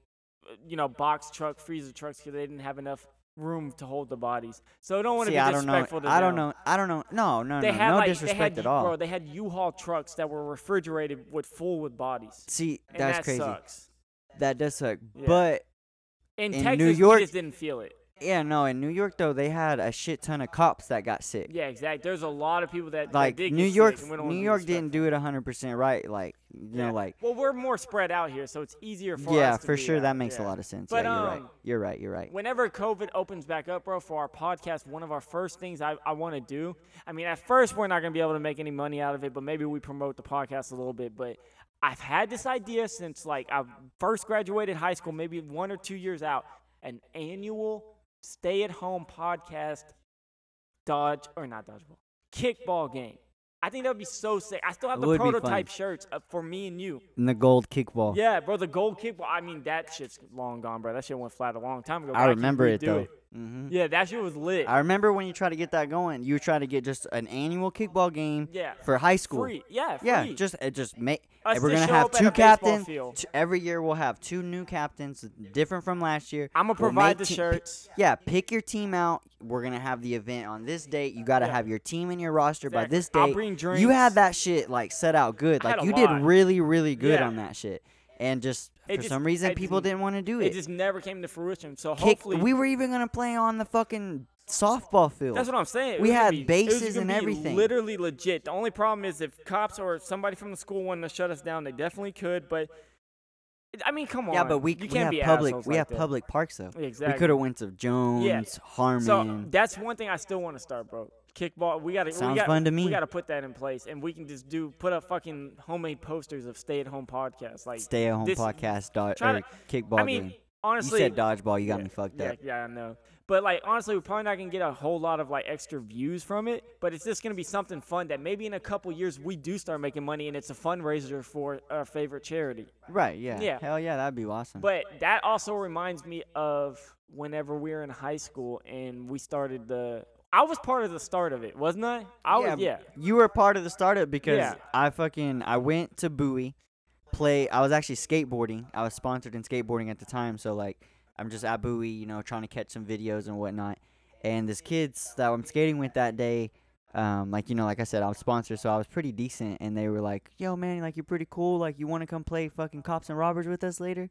you know, box truck, freezer trucks because they didn't have enough room to hold the bodies. So I don't want to be I don't know. to I don't know. I don't know. No, no, They no. had No like disrespect they had, at all. Bro, they had U-Haul trucks that were refrigerated with full with bodies. See, that's that crazy. sucks. That does suck. Yeah. But In, In Texas, New we York- just didn't feel it. yeah, no, in New York though, they had a shit ton of cops that got sick. Yeah, exactly. There's a lot of people that that like did New York, New York didn't do it 100% right. Like, you Yeah. know, like Well, we're more spread out here, so it's easier for yeah, for sure out, that makes yeah. a lot of sense. But, yeah, you're right. um, You're right. You're right. Whenever COVID opens back up, bro, for our podcast, one of our first things I, I want to do. I mean, at first we're not gonna be able to make any money out of it, but maybe we promote the podcast a little bit. But I've had this idea since like I first graduated high school, maybe one or two years out, an annual stay-at-home podcast, dodge or not dodgeball, kickball game. I think that would be so sick. I still have It the would be fun. prototype shirts uh, for me and you. And the gold kickball. Yeah, bro, the gold kickball. I mean, that shit's long gone, bro. That shit went flat a long time ago. I remember it though. Hmm Yeah, that shit was lit. I remember when you try to get that going. You try to get just an annual kickball game yeah, for high school. free. Yeah, free. Yeah, just it just make. We're to gonna have two captains. every year we'll have two new captains, different from last year. I'm gonna We'll provide the te- shirts. Yeah, pick your team out. We're gonna have the event on this date. You gotta Yeah. have your team in your roster by Exactly. this I'll date. bring drinks. You had that shit like set out good. Like you lot. did really, really good Yeah. on that shit. And just It for just- some reason, people just- didn't want to do It it. just never came to fruition. So Kick, hopefully, we were even gonna play on the fucking softball field. that's what I'm saying. It we had be- bases and everything. Literally legit. The only problem is if cops or somebody from the school wanted to shut us down, they definitely could. But I mean, come on. yeah, but we, we can't have be public. We like have that. public parks though. Exactly. We could have went to Jones, Harmon. So that's one thing I still want to start, bro. Kickball. We got to. Sounds we got, fun to me. We got to put that in place, and we can just do put up fucking homemade posters of stay-at-home podcasts. Like Stay at home this- podcast dodge to- er, kickball I mean, game. honestly, you said dodgeball. You got yeah, me fucked yeah, up. Yeah, I know. But like honestly, we're probably not gonna get a whole lot of like extra views from it. But it's just gonna be something fun that maybe in a couple years we do start making money, and it's a fundraiser for our favorite charity. Right? Yeah. Yeah. Hell yeah, that'd be awesome. But that also reminds me of whenever we were in high school and we started the. I was part of the start of it, wasn't I? I was. Yeah. You were part of the startup because Yeah. I fucking I went to Bowie, play. I was actually skateboarding. I was sponsored in skateboarding at the time, so like I'm just at Bowie, you know, trying to catch some videos and whatnot. And this kids that I'm skating with that day, um, like you know, like I said, I was sponsored, so I was pretty decent. And they were like, "Yo, man, like you're pretty cool. Like you want to come play fucking cops and robbers with us later?"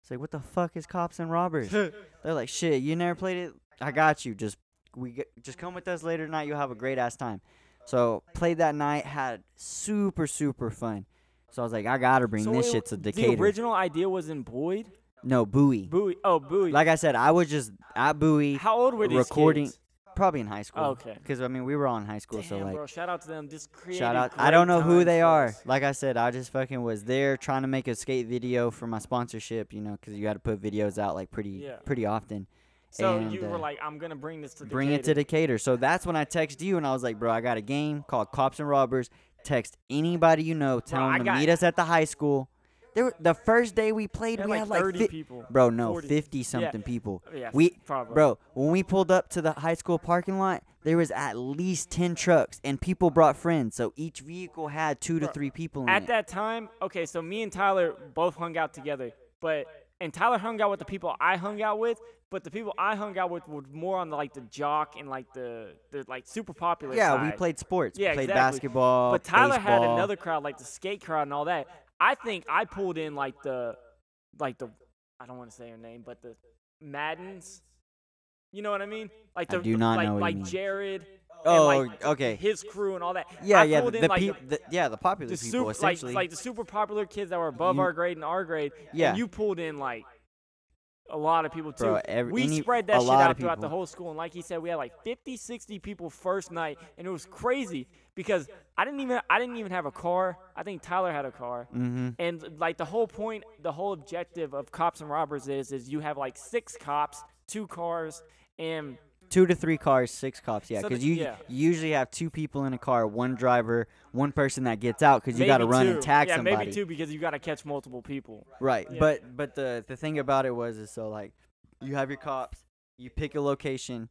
It's like, what the fuck is cops and robbers? [LAUGHS] They're like, shit, you never played it. I got you. Just we get, just come with us later tonight. You'll have a great ass time. So played that night, had super super fun. So I was like, I gotta bring So this it- shit to The Decatur. original idea was in Boyd. no, Bowie. Bowie. Oh, Bowie. Like I said, I was just at Bowie, How old were these recording- kids? probably in high school. Oh, okay. Because I mean, we were all in high school, Damn, so like, bro, shout out to them. Just created shout out. I great don't know who times they for are. us. Like I said, I just fucking was there trying to make a skate video for my sponsorship. You know, because you got to put videos out like pretty Yeah. pretty often. So and, you uh, were like, I'm gonna bring this to the bring it to Decatur. Decatur. So that's when I texted you and I was like, bro, I got a game called Cops and Robbers. Text anybody you know, tell I them to meet us at the high school. There were, the first day we played, had we like had like 30 fi- people. bro, no, 40. fifty something people. Yeah, We probably. bro, when we pulled up to the high school parking lot, there was at least ten trucks and people brought friends. So each vehicle had two to three people in it. At it. that time, okay, so me and Tyler both hung out together, but and Tyler hung out with the people I hung out with, but the people I hung out with were more on the, like the jock and like the the like super popular Yeah, side. we played sports. Yeah, we played exactly. basketball. But Tyler had another crowd, like the skate crowd and all that. I think I pulled in like the, like the, I don't want to say her name, but the Maddens. You know what I mean? Like I the do not like, know like. Jared. Oh, like okay. His crew and all that. Yeah, I yeah, the, in, the, like, peop- the yeah, the popular the people super, like, essentially. like the super popular kids that were above You- our grade and our grade. Yeah. And you pulled in like a lot of people too. Bro, every- we any- spread that shit out throughout the whole school. And like he said, we had like 50, 60 people first night, and it was crazy because I didn't even I didn't even have a car. I think Tyler had a car. mm-hmm. And like the whole point, the whole objective of cops and robbers is is you have like six cops, two cars, and Two to three cars, six cops. Yeah, because the- you yeah. you usually have two people in a car, one driver, one person that gets out because you got to run and tag yeah, somebody. maybe two because you got to catch multiple people. Right. Yeah. But but the the thing about it was is so like you have your cops, you pick a location.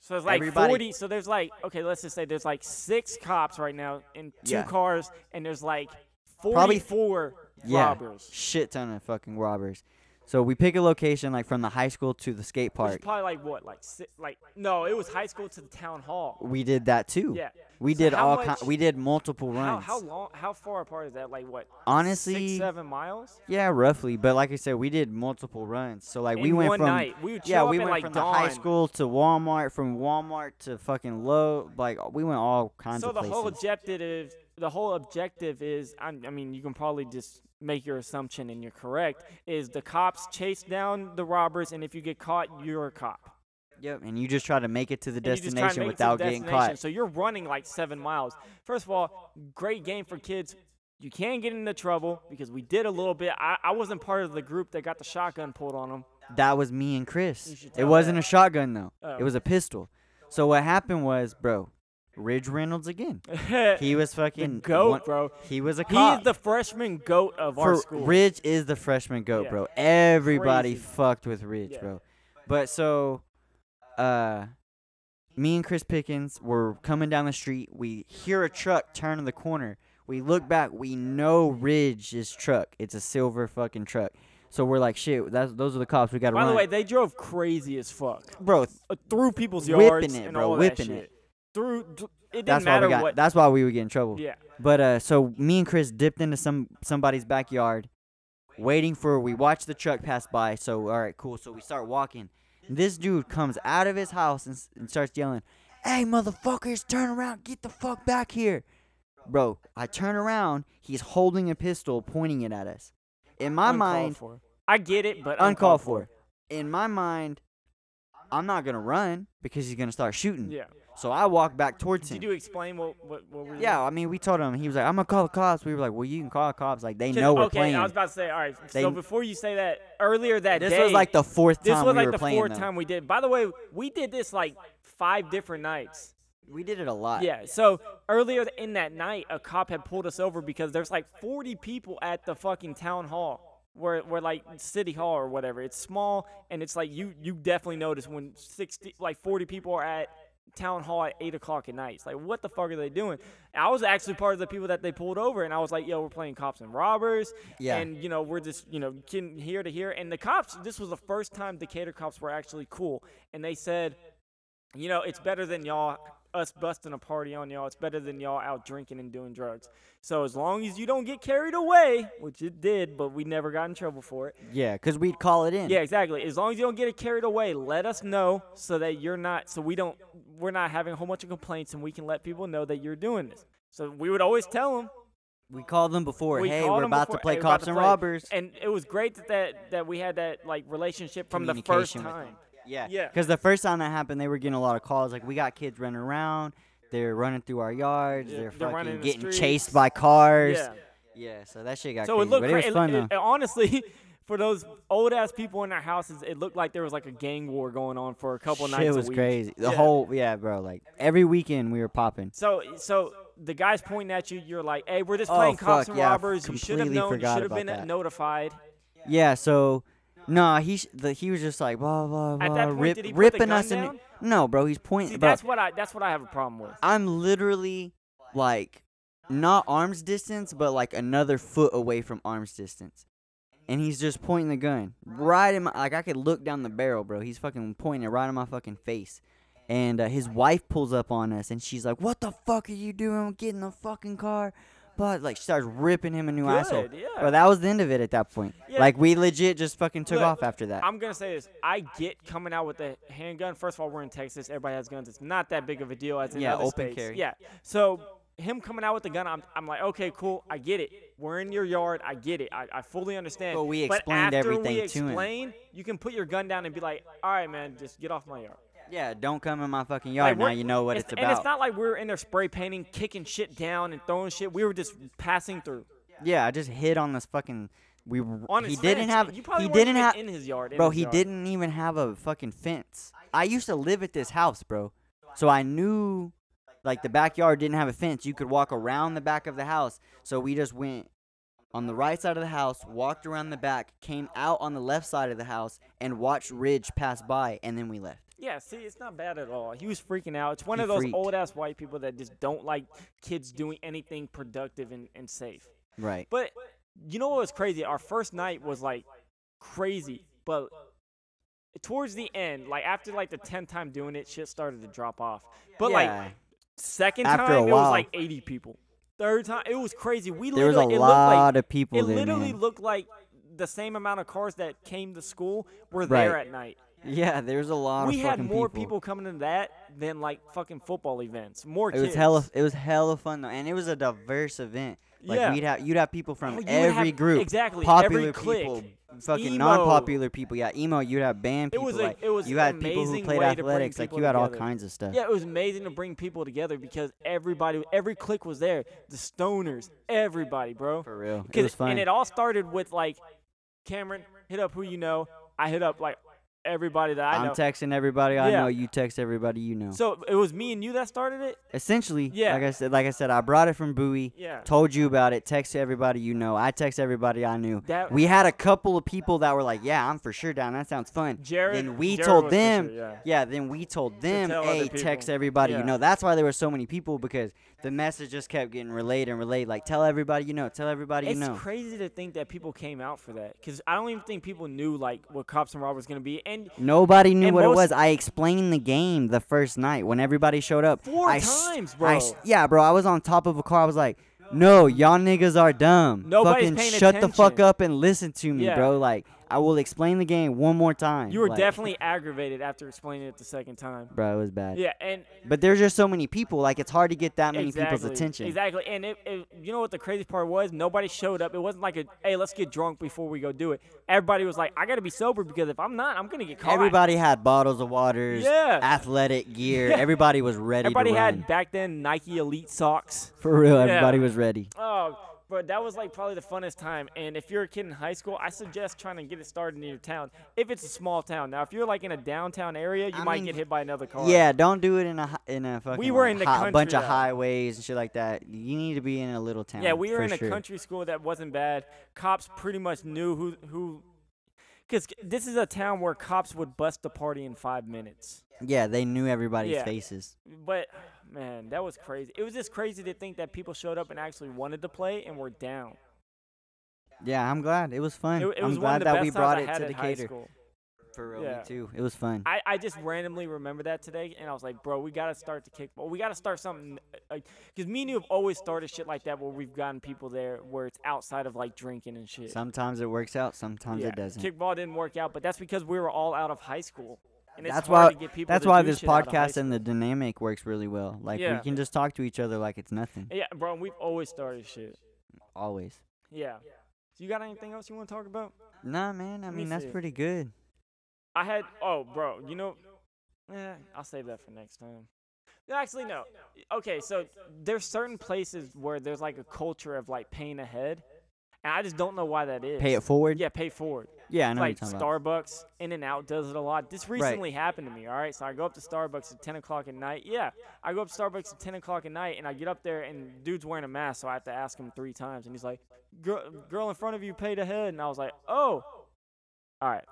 So it's like Everybody- 40. So there's like, okay, let's just say there's like six cops right now in two Yeah. cars, and there's like Probably- 44 Yeah. robbers. Shit ton of fucking robbers. So we pick a location like from the high school to the skate Which park. probably like what, like si- like no, it was high school to the town hall. We did that too. Yeah. We So did how all much- ki- we did multiple How, runs. how long? How far apart is that? Like what? Honestly, six, seven miles. yeah, roughly. But like I said, we did multiple runs. So like we In went one from night. We would yeah, show we at, went like from the high school to Walmart, from Walmart to fucking low. Like we went all kinds So of the places. whole objective the whole objective is I, I mean you can probably just make your assumption and you're correct is the cops chase down the robbers and if you get caught you're a cop. Yep, and you just try to make it to the And you just try to destination make it to the without getting destination. caught. So you're running like seven miles. First of all, great game for kids. You can get into trouble because we did a little bit. I, I wasn't part of the group that got the shotgun pulled on them. That was me and Chris. Should It tell wasn't a shotgun though. Oh. It was a pistol. So what happened was, bro, Ridge Reynolds again. [LAUGHS] He was fucking goat, one- bro. He was a cop. is the freshman goat of our For school. Ridge is the freshman goat, Yeah. bro. Everybody Crazy. fucked with Ridge, Yeah. bro. But so, uh, me and Chris Pickens were coming down the street. We hear a truck turn in the corner. We look back. We know Ridge's truck. It's a silver fucking truck. So we're like, shit. That's those are the cops. We gotta run. By the way, they drove crazy as fuck. bro. uh, through people's Whipping yards it, and bro, all whipping that it. Through, it didn't That's why we got. what. That's why we would get in trouble. yeah, But uh, so me and Chris dipped into some somebody's backyard, waiting for. We watched the truck pass by. So all right, cool. So we start walking. This dude comes out of his house and, and starts yelling, "Hey, motherfuckers, turn around! Get the fuck back here!" Bro, I turn around. He's holding a pistol, pointing it at us. In my uncalled mind, for. I get it, but uncalled for. In my mind, I'm not gonna run because he's gonna start shooting. Yeah. So I walked back towards him. Did you explain what what, what were Yeah, I mean, we told him. He was like, "I'm gonna call the cops." We were like, "Well, you can call the cops. Like, they know we're okay, playing." I was about to say, all right. They- so before you say that, earlier that this day, was like the fourth this was we like the fourth though. time we did. By the way, we did this like five different nights. We did it a lot. Yeah. So earlier in that night, a cop had pulled us over because there's like 40 people at the fucking town hall, where where like city hall or whatever. It's small and it's like you you definitely notice when 60 like 40 people are at town hall at eight o'clock at night. It's like what the fuck are they doing? I was actually part of the people that they pulled over, and I was like, yo, we're playing cops and robbers. Yeah. And you know we're just you know getting here to here, and the cops. This was the first time Decatur cops were actually cool, and they said you know, it's better than y'all us busting a party on y'all. It's better than y'all out drinking and doing drugs. So as long as you don't get carried away, which it did, but we never got in trouble for it. Yeah, because we'd call it in. Yeah, exactly. As long as you don't get it carried away, let us know so that you're not so we don't we're not having a whole bunch of complaints and we can let people know that you're doing this. So we would always tell them. We called them before. We hey, we're about before, to play "Hey, cops to and play." robbers. And it was great that that, that we had that like relationship from the first time. Yeah. Yeah. Because the first time that happened, they were getting a lot of calls. Like, we got kids running around. They're running through our yards. Yeah, they're they're running fucking in the getting streets. chased by cars. Yeah. Yeah, so that shit got So crazy. it looked but it was cra- fun, it- though. it- honestly, [LAUGHS] for those old ass people in their houses, it looked like there was like a gang war going on for a couple Shit nights was a week. crazy. The Yeah. whole, yeah, bro. Like, every weekend we were popping. So so the guys pointing at you, you're like, "Hey, we're just Oh, playing cops fuck, and yeah, robbers. You should have known. You should have been that. notified." Yeah, so no, he sh- the, he was just like blah blah blah, At that point, rip, did he put the ripping gun us in. No, bro, he's pointing. See, bro, that's what I that's what I have a problem with. I'm literally like not arm's distance, but like another foot away from arm's distance, and he's just pointing the gun right in my like I could look down the barrel, bro. He's fucking pointing it right in my fucking face. And uh, his wife pulls up on us, and she's like, "What the fuck are you doing? Get in the fucking car!" But like, she starts ripping him a new asshole. Good, yeah. Bro, that was the end of it at that point. Yeah. Like we legit just fucking took Look, off after that. I'm gonna say this. I get coming out with a handgun. First of all, we're in Texas. Everybody has guns. It's not that big of a deal as in Yeah, other open states. carry. Yeah. So him coming out with the gun, I'm, I'm like, okay, cool. I get it. We're in your yard. I get it. I, I fully understand. But we but explained after everything we to him. explain, you can put your gun down and be like, all right, man, just get off my yard. Yeah, don't come in my fucking Like, yard now. You know what it's, And about. it's not like we were in there spray painting, kicking shit down, and throwing shit. We were just passing through. yeah, I just hit on this fucking. We On he didn't fence. have. You probably he didn't have. in his yard. in Bro, his he yard. didn't even have a fucking fence. I used to live at this house, bro. So I knew like the backyard didn't have a fence. You could walk around the back of the house. So we just went on the right side of the house, walked around the back, came out on the left side of the house and watched Ridge pass by and then we left. Yeah, see, it's not bad at all. He was freaking out. It's one He of those freaked. old ass white people that just don't like kids doing anything productive and, and safe. Right. But you know what was crazy? Our first night was like crazy, but towards the end, like after like the tenth time doing it, shit started to drop off. But like Yeah. second After time, it was like eighty people. Third time, it was crazy. We there was a looked like lot of people it there, literally man. looked like the same amount of cars that came to school were Right. there at night. Yeah, there was a lot we of had fucking more people. coming to that than like fucking football events. More It kids. was hella. It was hella fun though, and it was a diverse event. Like yeah. we'd have you'd have people Oh, from would every have- group, exactly popular people, fucking Emo. non-popular people. Yeah, emo. You'd have band It people. was a- like it was you had people who played way to bring athletics. Like you had all together. kinds of stuff. Yeah, it was amazing to bring people together because everybody, every clique was there. The stoners, everybody, bro. For real, it was fun. And it all started with like, Cameron hit up who you know. I hit up like everybody that I I'm know. texting everybody I Yeah. know. You text everybody you know. so it was me and you that started it. Essentially, Yeah. like I said, like I said, I brought it from Bowie. Yeah. Told you about it. Text everybody you know. I text everybody I knew. That We had a couple of people that were like, "Yeah, I'm for sure down. That sounds fun." Jared. then we Jared told for them, sure, yeah. Yeah, then we told them, tell other hey, people. text everybody Yeah. you know. That's why there were so many people because the message just kept getting relayed and relayed. Like, tell everybody you know, tell everybody It's you know. It's crazy to think that people came out for that because I don't even think people knew like what cops and robbers gonna be. And Nobody knew And what most- it was. I explained the game the first night when everybody showed up. Four I times, bro. s- yeah, bro. I was on top of a car. I was like, "No, y'all niggas are dumb. Nobody's Fucking shut the fuck up and listen to me, Yeah. bro. Like, I will explain the game one more time. you were Like, definitely [LAUGHS] aggravated after explaining it the second time. bro. It was bad. Yeah, and But there's just so many people. Like, it's hard to get that many exactly, people's attention. Exactly, and it, it, you know what the crazy part was? Nobody showed up. It wasn't like a, hey, let's get drunk before we go do it. Everybody was like, I gotta be sober because if I'm not, I'm gonna get caught. Everybody had bottles of waters, Yeah. athletic gear. [LAUGHS] Yeah. Everybody was ready Everybody to had back then Nike Elite socks. For real, Yeah. everybody was ready. Oh, but that was like probably the funnest time. And if you're a kid in high school, I suggest trying to get it started in your town. If it's a small town, now if you're like in a downtown area, you I might mean, get hit by another car. Yeah, don't do it in a in a fucking were like, in the hi- bunch country, of though. highways and shit like that. You need to be in a little town. Yeah, we were in a sure. country school that wasn't bad. Cops pretty much knew who who. Because this is a town where cops would bust the party in five minutes. Yeah, they knew everybody's Yeah. faces. But man, that was crazy. It was just crazy to think that people showed up and actually wanted to play and were down. Yeah, I'm glad it was fun. It, it I'm was glad one of the that we brought it to Decatur. For real, Yeah. me too. It was fun. I, I just randomly remember that today, and I was like, bro, we gotta start the kickball. We gotta start something like, cause me and you have always started shit like that where we've gotten people there where it's outside of like drinking and shit. sometimes it works out, sometimes yeah, it doesn't. Kickball didn't work out, but that's because we were all out of high school, and it's that's why to get people. that's why this shit out of high podcast and the dynamic works really well. Like Yeah. we can just talk to each other like it's nothing. Yeah, bro, we've always started shit. Always. Yeah. So you got anything else you want to talk about? Nah, man. I Let me mean that's see. pretty good. I had oh bro, you know eh, I'll save that for next time. No, Actually no. Okay, so there's certain places where there's like a culture of like paying ahead. And I just don't know why that is. Pay it forward. Yeah, pay forward. Yeah, I know like what you're talking about. Starbucks, In-N-Out does it a lot. This recently happened to me, all right? So I go up to Starbucks at 10 o'clock at night. Yeah, I go up to Starbucks at 10 o'clock at night, and I get up there, and dude's wearing a mask, so I have to ask him three times. And he's like, girl, girl in front of you paid ahead. And I was like, oh, all right.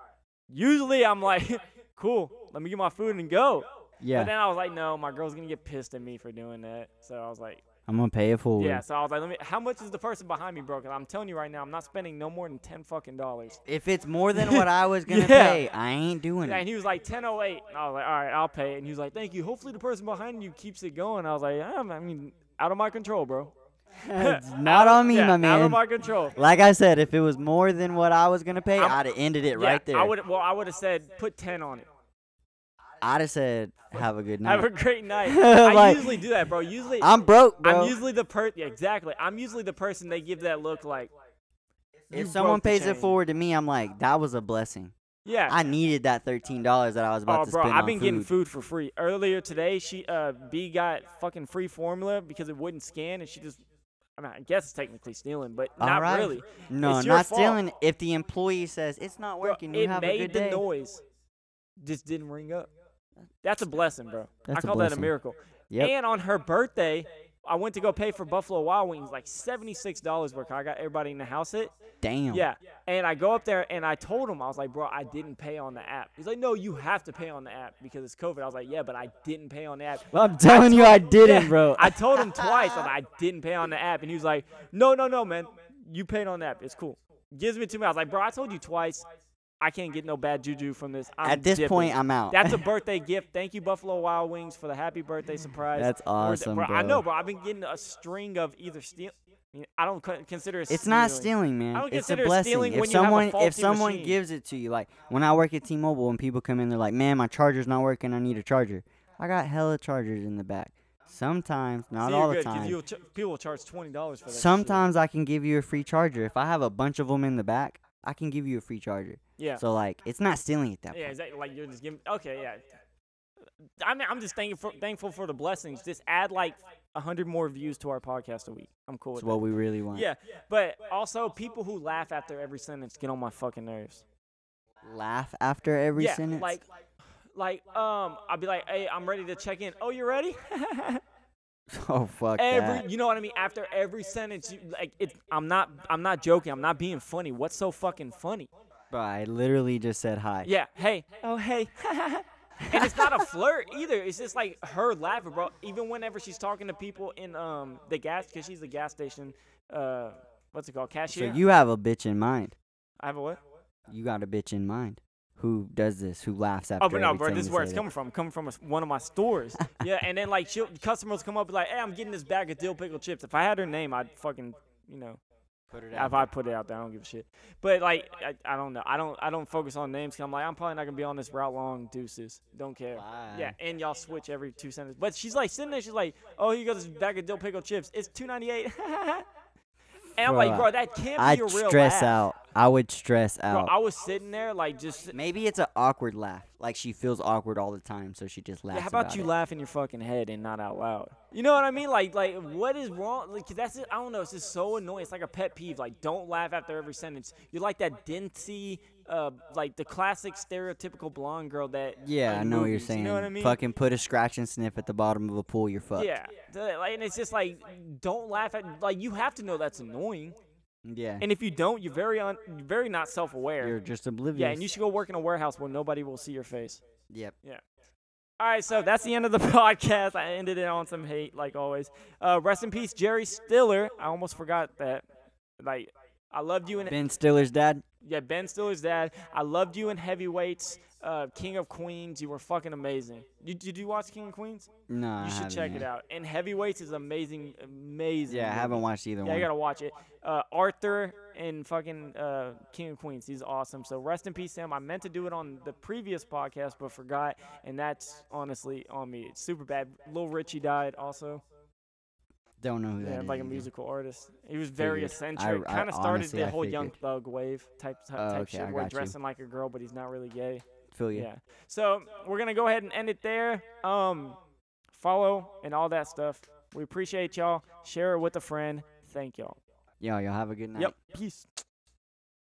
Usually I'm like, [LAUGHS] cool, let me get my food and go. Yeah. But then I was like, no, my girl's to get pissed at me for doing that. So I was like, I'm gonna pay it forward. Yeah, so I was like, let me. How much is the person behind me, bro? 'Cause I'm telling you right now, I'm not spending no more than ten fucking dollars. If it's more than what I was [LAUGHS] gonna Yeah. pay, I ain't doing Yeah, it. and he was like 1008. And I was like, all right, I'll pay. it. And he was like, thank you. Hopefully the person behind you keeps it going. I was like, um, I mean, out of my control, bro. It's not on me, yeah, my Out of man. my control. Like I said, if it was more than what I was gonna pay, I'm- I'd have ended it Yeah, right there. I would. Well, I would have said put 10 on it. I'd have said, "Have a good night." Have a great [LAUGHS] night. I usually do that, bro. Usually, I'm broke, bro. I'm usually the per. Yeah, exactly. I'm usually the person they give that look like. if someone pays it forward to me, I'm like, that was a blessing. Yeah. I needed that thirteen dollars that I was about Oh, to bro, spend I've on been food. getting food for free. Earlier today, she uh B got fucking free formula because it wouldn't scan, and she just. I mean, I guess it's technically stealing, but All not right. really. No, It's not fault. stealing. If the employee says it's not Bro, working, you have a good day. It made the noise, just didn't ring up. That's a blessing, bro. That's I a call that a miracle. Yep. And on her birthday, I went to go pay for Buffalo Wild Wings, like seventy six dollars worth. I got everybody in the house it. Damn. Yeah. And I go up there and I told him, I was like, bro, I didn't pay on the app. He's like, no, you have to pay on the app because it's COVID. I was like, yeah, but I didn't pay on the app. Well, I'm telling you, I didn't, Yeah, bro. [LAUGHS] I told him twice that I didn't pay on the app, and he was like, "No, no, no, man, you paid on the app. It's cool." Gives me to me. I was like, "Bro, I told you twice. I can't get no bad juju from this. I'm At this dipping." point, I'm out. That's a [LAUGHS] birthday gift. Thank you, Buffalo Wild Wings, for the happy birthday surprise. That's awesome, bro, I know, bro. I've been getting a string of either steal. I, don't consider it. It's not stealing. man. I don't It's a blessing. stealing If when you have a someone if someone machine. gives it to you, like when I work at T-Mobile and people come in, they're like, "Man, my charger's not working. I need a charger." I got hella chargers in the back. Sometimes, not See, all you're the time. ch- people will charge twenty dollars for that. shit. Sometimes I can give you a free charger. If I have a bunch of them in the back, I can give you a free charger. Yeah. So like, it's not stealing at that Yeah, point. exactly. Like you're just giving. Okay, yeah. I mean, I'm just thankful for, thankful for the blessings. Just add like a hundred more views to our podcast a week. I'm cool It's with what that. we really want. Yeah, but also people who laugh after every sentence get on my fucking nerves. Laugh after every yeah, sentence. like, like um, I'll be like, hey, I'm ready to check in. Oh, you ready? [LAUGHS] [LAUGHS] oh fuck every, that. you know what I mean? After every sentence, you, like it's. I'm not. I'm not joking. I'm not being funny. What's so fucking funny? Bro, I literally just said hi. Yeah. Hey. Oh, hey. [LAUGHS] and it's not a flirt either. It's just like her laughing, bro. Even whenever she's talking to people in um the gas, because she's the gas station. Uh, what's it called? Cashier. So Cashier. you have a bitch in mind. I have a what? You got a bitch in mind. Who does this? Who laughs after Oh, but no, bro. This is where it's coming from. Coming from a, one of my stores. [LAUGHS] yeah, and then like she'll, customers come up like, "Hey, I'm getting this bag of dill pickle chips." If I had her name, I'd fucking, you know, Put it out. if I put it out there, I don't give a shit. But like, I, I don't know. I don't. I don't focus on names. Cause I'm like, I'm probably not gonna be on this route long. Deuces. Don't care. Yeah, and y'all switch every two sentences. But she's like sitting there. She's like, "Oh, you got this bag of dill pickle chips. It's two ninety eight. [LAUGHS] and I'm like, Bro, bro, that can't be a real stress laugh. out. I would stress Bro, out. I was sitting there like just. Maybe it's an awkward laugh. Like she feels awkward all the time, so she just laughs. Yeah, how about, you it. laugh in your fucking head and not out loud? You know what I mean? Like, like what is wrong? Like, that's it. I don't know. It's just so annoying. It's like a pet peeve. Like, don't laugh after every sentence. You're like that dincy, uh, like the classic stereotypical blonde girl that. Yeah, in I know what you're saying. You know what I mean? Fucking put a scratch and sniff at the bottom of a pool. You're fucked. Yeah, and it's just like, don't laugh at. Like, you have to know that's annoying, Yeah. and if you don't, you're very un, you're very not self-aware. You're just oblivious. yeah, and you should go work in a warehouse where nobody will see your face. Yep. Yeah. All right, so that's the end of the [LAUGHS] podcast. I ended it on some hate, like always. Uh, rest in peace, Jerry Stiller. I almost forgot that. Like, I loved you in Ben Stiller's dad. yeah, Ben Stiller's dad. I loved you in Heavyweights, uh, King of Queens. You were fucking amazing. You, did you watch King of Queens? No, You should check it out. And Heavyweights is amazing, amazing. Yeah, I haven't watched either Yeah, one. you gotta watch it. Uh, Arthur and fucking uh, King of Queens. He's awesome. So rest in peace, Sam. I meant to do it on the previous podcast, but forgot, and that's honestly on me. It's super bad. Lil Richie died also. Don't know who that Yeah, is like a musical artist. He was very eccentric. Kind of started honestly, the whole Young. Thug wave type type, Oh, type okay, shit, where got you. dressing like a girl, but he's not really gay. Feel you. Yeah. So we're gonna go ahead and end it there. Um, follow and all that stuff. We appreciate y'all. Share it with a friend. Thank y'all. Yo, y'all have a good night. Yep. Peace.